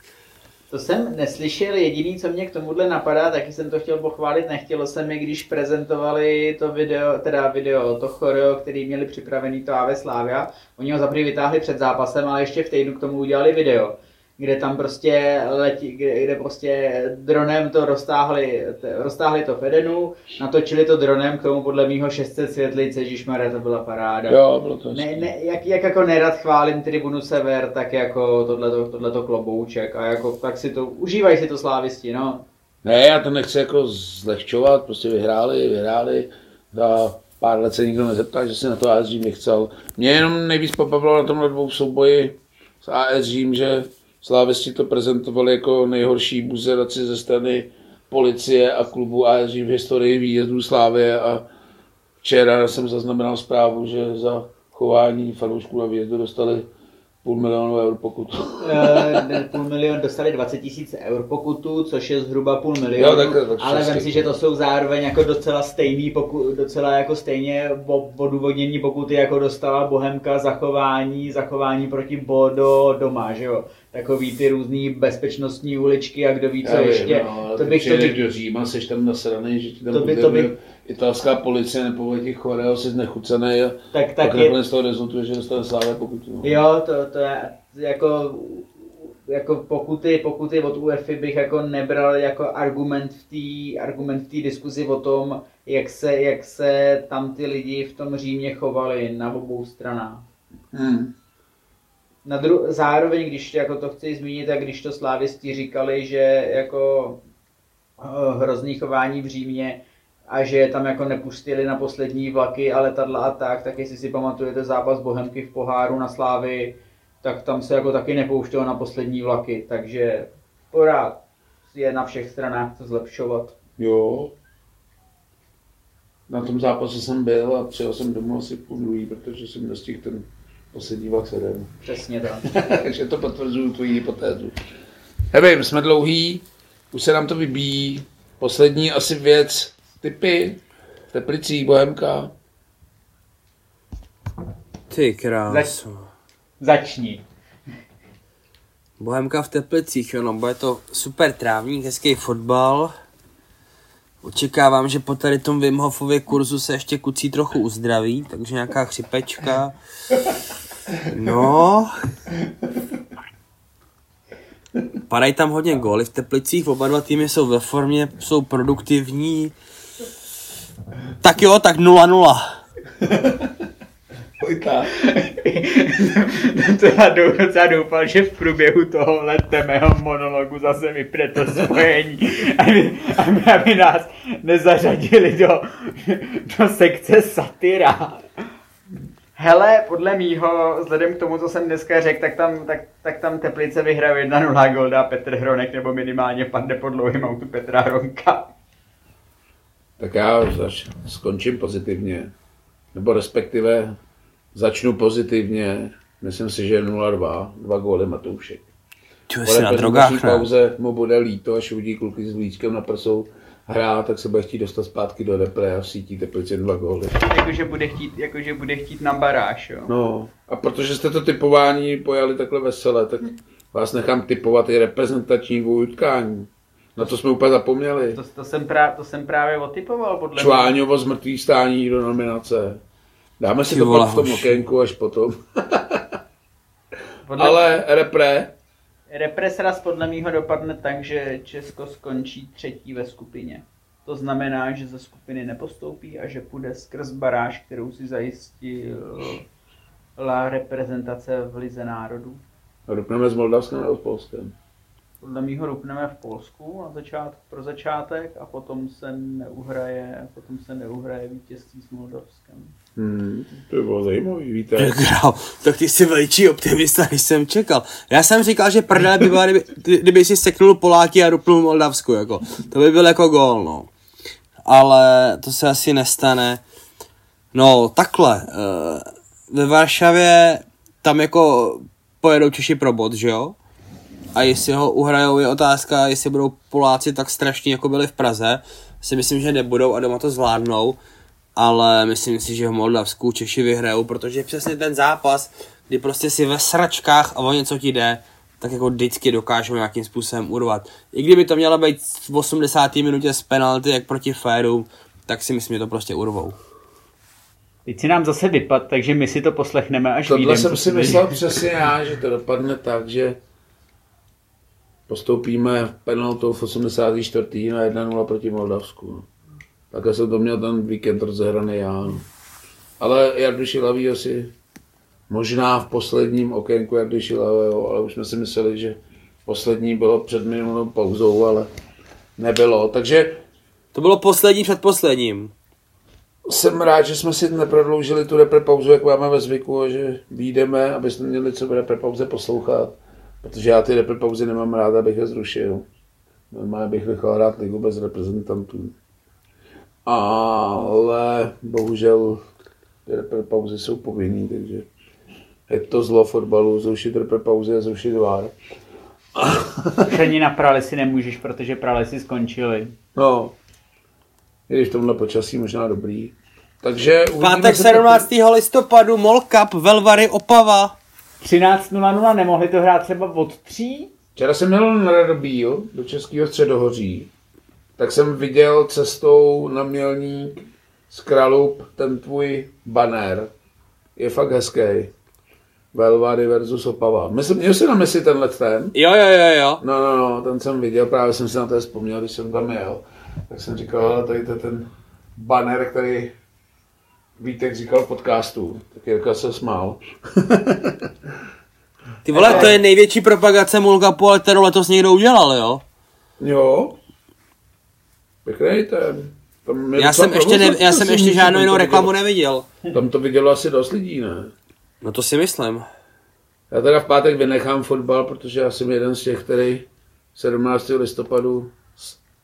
To jsem neslyšel, jediný, co mě k tomuhle napadá, taky jsem to chtěl pochválit, nechtělo se mi, když prezentovali to video, teda video, to choreo, který měli připravený to AV Slávia. Oni ho zaprvé vytáhli před zápasem, ale ještě v týdnu k tomu udělali video, kde tam prostě letí, kde, kde prostě dronem to roztáhli, roztáhli to v Edenu, natočili to dronem, k tomu podle mýho 600 světlic, ježišmarja, to byla paráda. Jo, bylo to Ne, ne, jak, jak jako nerad chválím tribunu Sever, tak jako tohleto, tohleto klobouček a jako tak si to, užívají si to slávisti, no. Ne, já to nechci jako zlehčovat, prostě vyhráli, vyhráli. Za pár let se nikdo nezeptal, že si na to AS Řím nechcel. Mě jenom nejvíc pobavilo na tomhle dvou souboji s AS Řím, že slávisti to prezentovali jako nejhorší buzeraci ze strany policie a klubu AS Řím v historii výjezdů Slávě a včera jsem zaznamenal zprávu, že za chování fanoušků na výjezdu dostali půl milionu eur pokutu. Eh, půl milion dostali 20 tisíc eur pokutu, což je zhruba půl milionu, Jo, tak- tak ale vem šestý. si, že to jsou zároveň jako docela stejný poku, docela jako stejně odůvodnění pokuty, jako dostala Bohemka zachování, zachování proti Bodo doma, že jo. Takový ty různý bezpečnostní uličky a kdo ví co Já vím, ještě. no, ale to bych, to bych, do Říma, seš tam nasranej, že ti tam To by- to by- italská policie, nepovolí ti choreo, jsi znechucený a tak, tak je, nakonec z toho rezultuje, že dostane Slávě pokutu. No. Jo, to, to je jako, jako pokuty, pokuty od UEFI bych jako nebral jako argument v té argument v té diskuzi o tom, jak se, jak se tam ty lidi v tom Římě chovali na obou stranách. Hmm. Na dru- zároveň, když jako to chci zmínit, tak když to slávisti říkali, že jako eh, hrozný chování v Římě a že je tam jako nepustili na poslední vlaky a letadla a tak, tak jestli si pamatujete zápas Bohemky v poháru na Slávy, tak tam se jako taky nepouštělo na poslední vlaky, takže pořád je na všech stranách co zlepšovat. Jo. Na tom zápase jsem byl a přijel jsem domů asi půl druhý, protože jsem dostihl ten poslední vlak sedm. Přesně tak. Takže to potvrzuju tvoji hypotézu. Nevím, jsme dlouhý, už se nám to vybíjí. Poslední asi věc, typy, v Teplicích, Bohemka. Ty krásu. Začni. Bohemka v Teplicích, jo, no, bude to super trávník, hezký fotbal. Očekávám, že po tady tom Wim Hofově kurzu se ještě kucí trochu uzdraví, takže nějaká chřipečka. No. Padají tam hodně góly v Teplicích, oba dva týmy jsou ve formě, jsou produktivní. Tak jo, tak 0-0. Pojďka. to já dou, docela doufal, že v průběhu tohohle mého monologu zase vypne to spojení, aby, aby, aby nás nezařadili do, do sekce satyra. Hele, podle mýho, vzhledem k tomu, co jsem dneska řekl, tak tam, tak, tak tam Teplice vyhraje 1-0 gol dá Petr Hronek, nebo minimálně padne po dlouhým autu Petra Hronka. Tak já zač- skončím pozitivně. Nebo respektive začnu pozitivně. Myslím si, že 0-2, dva góly Matoušek. Po jsi na drogách, ne? pauze mu bude líto, až uvidí kluky s líčkem na prsou hrát, tak se bude chtít dostat zpátky do repre a vsítí Teplice dva góly. Jakože bude chtít, jakože bude chtít na baráž, jo. No, a protože jste to typování pojali takhle vesele, tak vás nechám typovat i reprezentační dvojutkání. Na to jsme úplně zapomněli. To, to, jsem, právě, to jsem právě otypoval podle mě. Čváňovo z mrtvých stání do nominace. Dáme si Ty to vole, pak v tom hoši. okénku až potom. Podle, Ale repre, Represras podle mýho dopadne tak, že Česko skončí třetí ve skupině. To znamená, že ze skupiny nepostoupí a že půjde skrz baráž, kterou si zajistila reprezentace v Lize národů. rupneme s Moldavskem nebo s Polskem. Podle mýho rupneme v Polsku na začát, pro začátek a potom se neuhraje, potom se neuhraje vítězství s Moldavskem. Hmm, to by bylo zajímavé, víte. Grau, tak ty jsi větší optimista, než jsem čekal. Já jsem říkal, že prdele by byla, kdyby, kdyby si seknul Poláky a rupnul Moldavsku, jako. To by byl jako gól, no. Ale to se asi nestane. No, takhle. eh, Ve Varšavě tam jako pojedou Češi pro bod, že jo? A jestli ho uhrajou, je otázka, jestli budou Poláci tak strašní, jako byli v Praze. Si myslím, že nebudou a doma to zvládnou. Ale myslím si, že v Moldavsku Češi vyhrajou, protože přesně ten zápas, kdy prostě si ve sračkách a o něco ti jde, tak jako vždycky dokážou nějakým způsobem urvat. I kdyby to mělo být v 80. minutě z penalty, jak proti Féru, tak si myslím, že to prostě urvou. Teď si nám zase vypad, takže my si to poslechneme až Tohle vyjdem, jsem si myslel přesně já, že to dopadne tak, že postoupíme penaltou v 84. na 1-0 proti Moldavsku. Takhle jsem to měl ten víkend rozehraný já. no. Ale Jardu Šilavý asi možná v posledním okénku Jardy Šilavého, ale už jsme si mysleli, že poslední bylo před minulou pauzou, ale nebylo. Takže To bylo poslední před posledním. jsem rád, že jsme si neprodloužili tu repre-pauzu, jak máme ve zvyku, a že výjdeme, aby jsme měli co v repre-pauze poslouchat. Protože já ty repre-pauzy nemám rád, abych je zrušil. Normálně bych nechal hrát ligu bez reprezentantů. Ale bohužel ty repre-pauzy jsou povinný, takže je to zlo fotbalu, zrušit repre-pauzy a zrušit vár. Ani na pralesy nemůžeš, protože pralesy skončily. No, i když tomhle počasí možná dobrý. Takže Pátek co to- 17. listopadu Mall Cup Velvary Opava. 13.00 nemohli to hrát třeba od tří? Včera jsem měl na Radobíl do Českého středohoří, tak jsem viděl cestou na Mělník z Kralup ten tvůj banner. Je fakt hezký. Velvary versus Opava. Myslím, měl jsi na mysli tenhle ten? Jo, jo, jo, jo. No, no, no, ten jsem viděl, právě jsem si na to vzpomněl, když jsem tam jel. Tak jsem říkal, ale tady to je ten banner, který Vítek říkal podcastu. Tak Jirka se smál. Ty vole, to je největší propagace Mall Cupu, ale kterou letos někdo udělal, jo? Jo. Pěkný ten. Tam je Já jsem ještě, ne, já jsem ještě žádnou jinou reklamu vidělo- neviděl. Tam to vidělo asi dost lidí, ne? No to si myslím. Já teda v pátek vynechám fotbal, protože já jsem jeden z těch, který 17. listopadu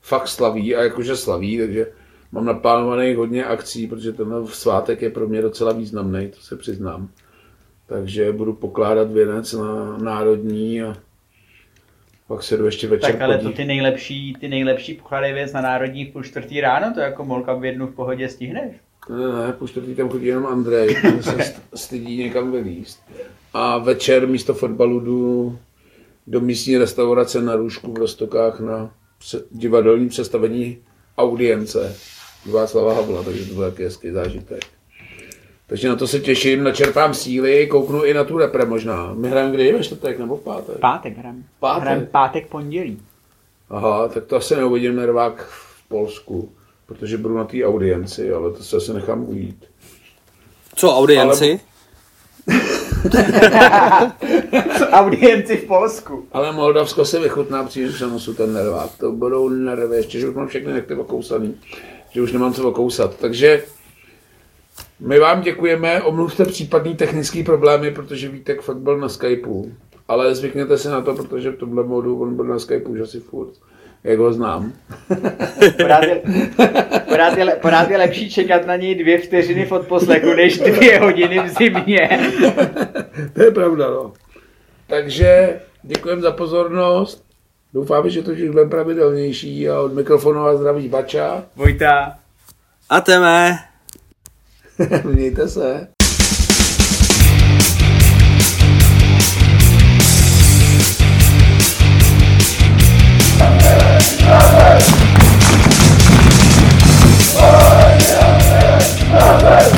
fakt slaví a jakože slaví, takže mám naplánovaných hodně akcí, protože ten svátek je pro mě docela významný, to se přiznám. Takže budu pokládat věnec na národní a pak se jdu ještě večer Tak ale to podívat. ty nejlepší, ty nejlepší poklady věc na národní v půl čtvrtý ráno, to jako molka v jednu v pohodě stihneš. Ne, ne, po čtvrtý tam chodí jenom Andrej, ten se st- stydí někam vylíst. A večer místo fotbalu jdu do místní restaurace na Růžku v Rostokách na divadelní představení audience Václava Havla, takže to byl taky hezký zážitek. Takže na to se těším, načerpám síly, kouknu i na tu repre možná. My hrajeme kdy, ve čtvrtek nebo v pátek? Pátek hrám. Pátek? Hrám pátek pondělí. Aha, tak to asi neuvidím nervák v Polsku, protože budu na té audienci, ale to se asi nechám ujít. Co, audienci? Audienci v Polsku. Ale Moldavsko se vychutná příliš přenosu ten nervák. To budou nervy, ještě, že už mám všechny nechty okousaný. Že už nemám co okousat. Takže my vám děkujeme, omluvte případný technický problémy, protože Vítek fakt byl na Skypeu. Ale zvykněte si na to, protože v tomhle modu on byl na Skypeu už asi furt. Jak ho znám. Pořád je, pořád, je, pořád je lepší čekat na něj dvě vteřiny v odposlechu, než dvě hodiny v zimě. to je pravda, no. Takže děkujeme za pozornost. Doufám, že to už budeme pravidelnější a od mikrofonu a zdraví Bača. Vojta. A teme. Mějte se. Amen.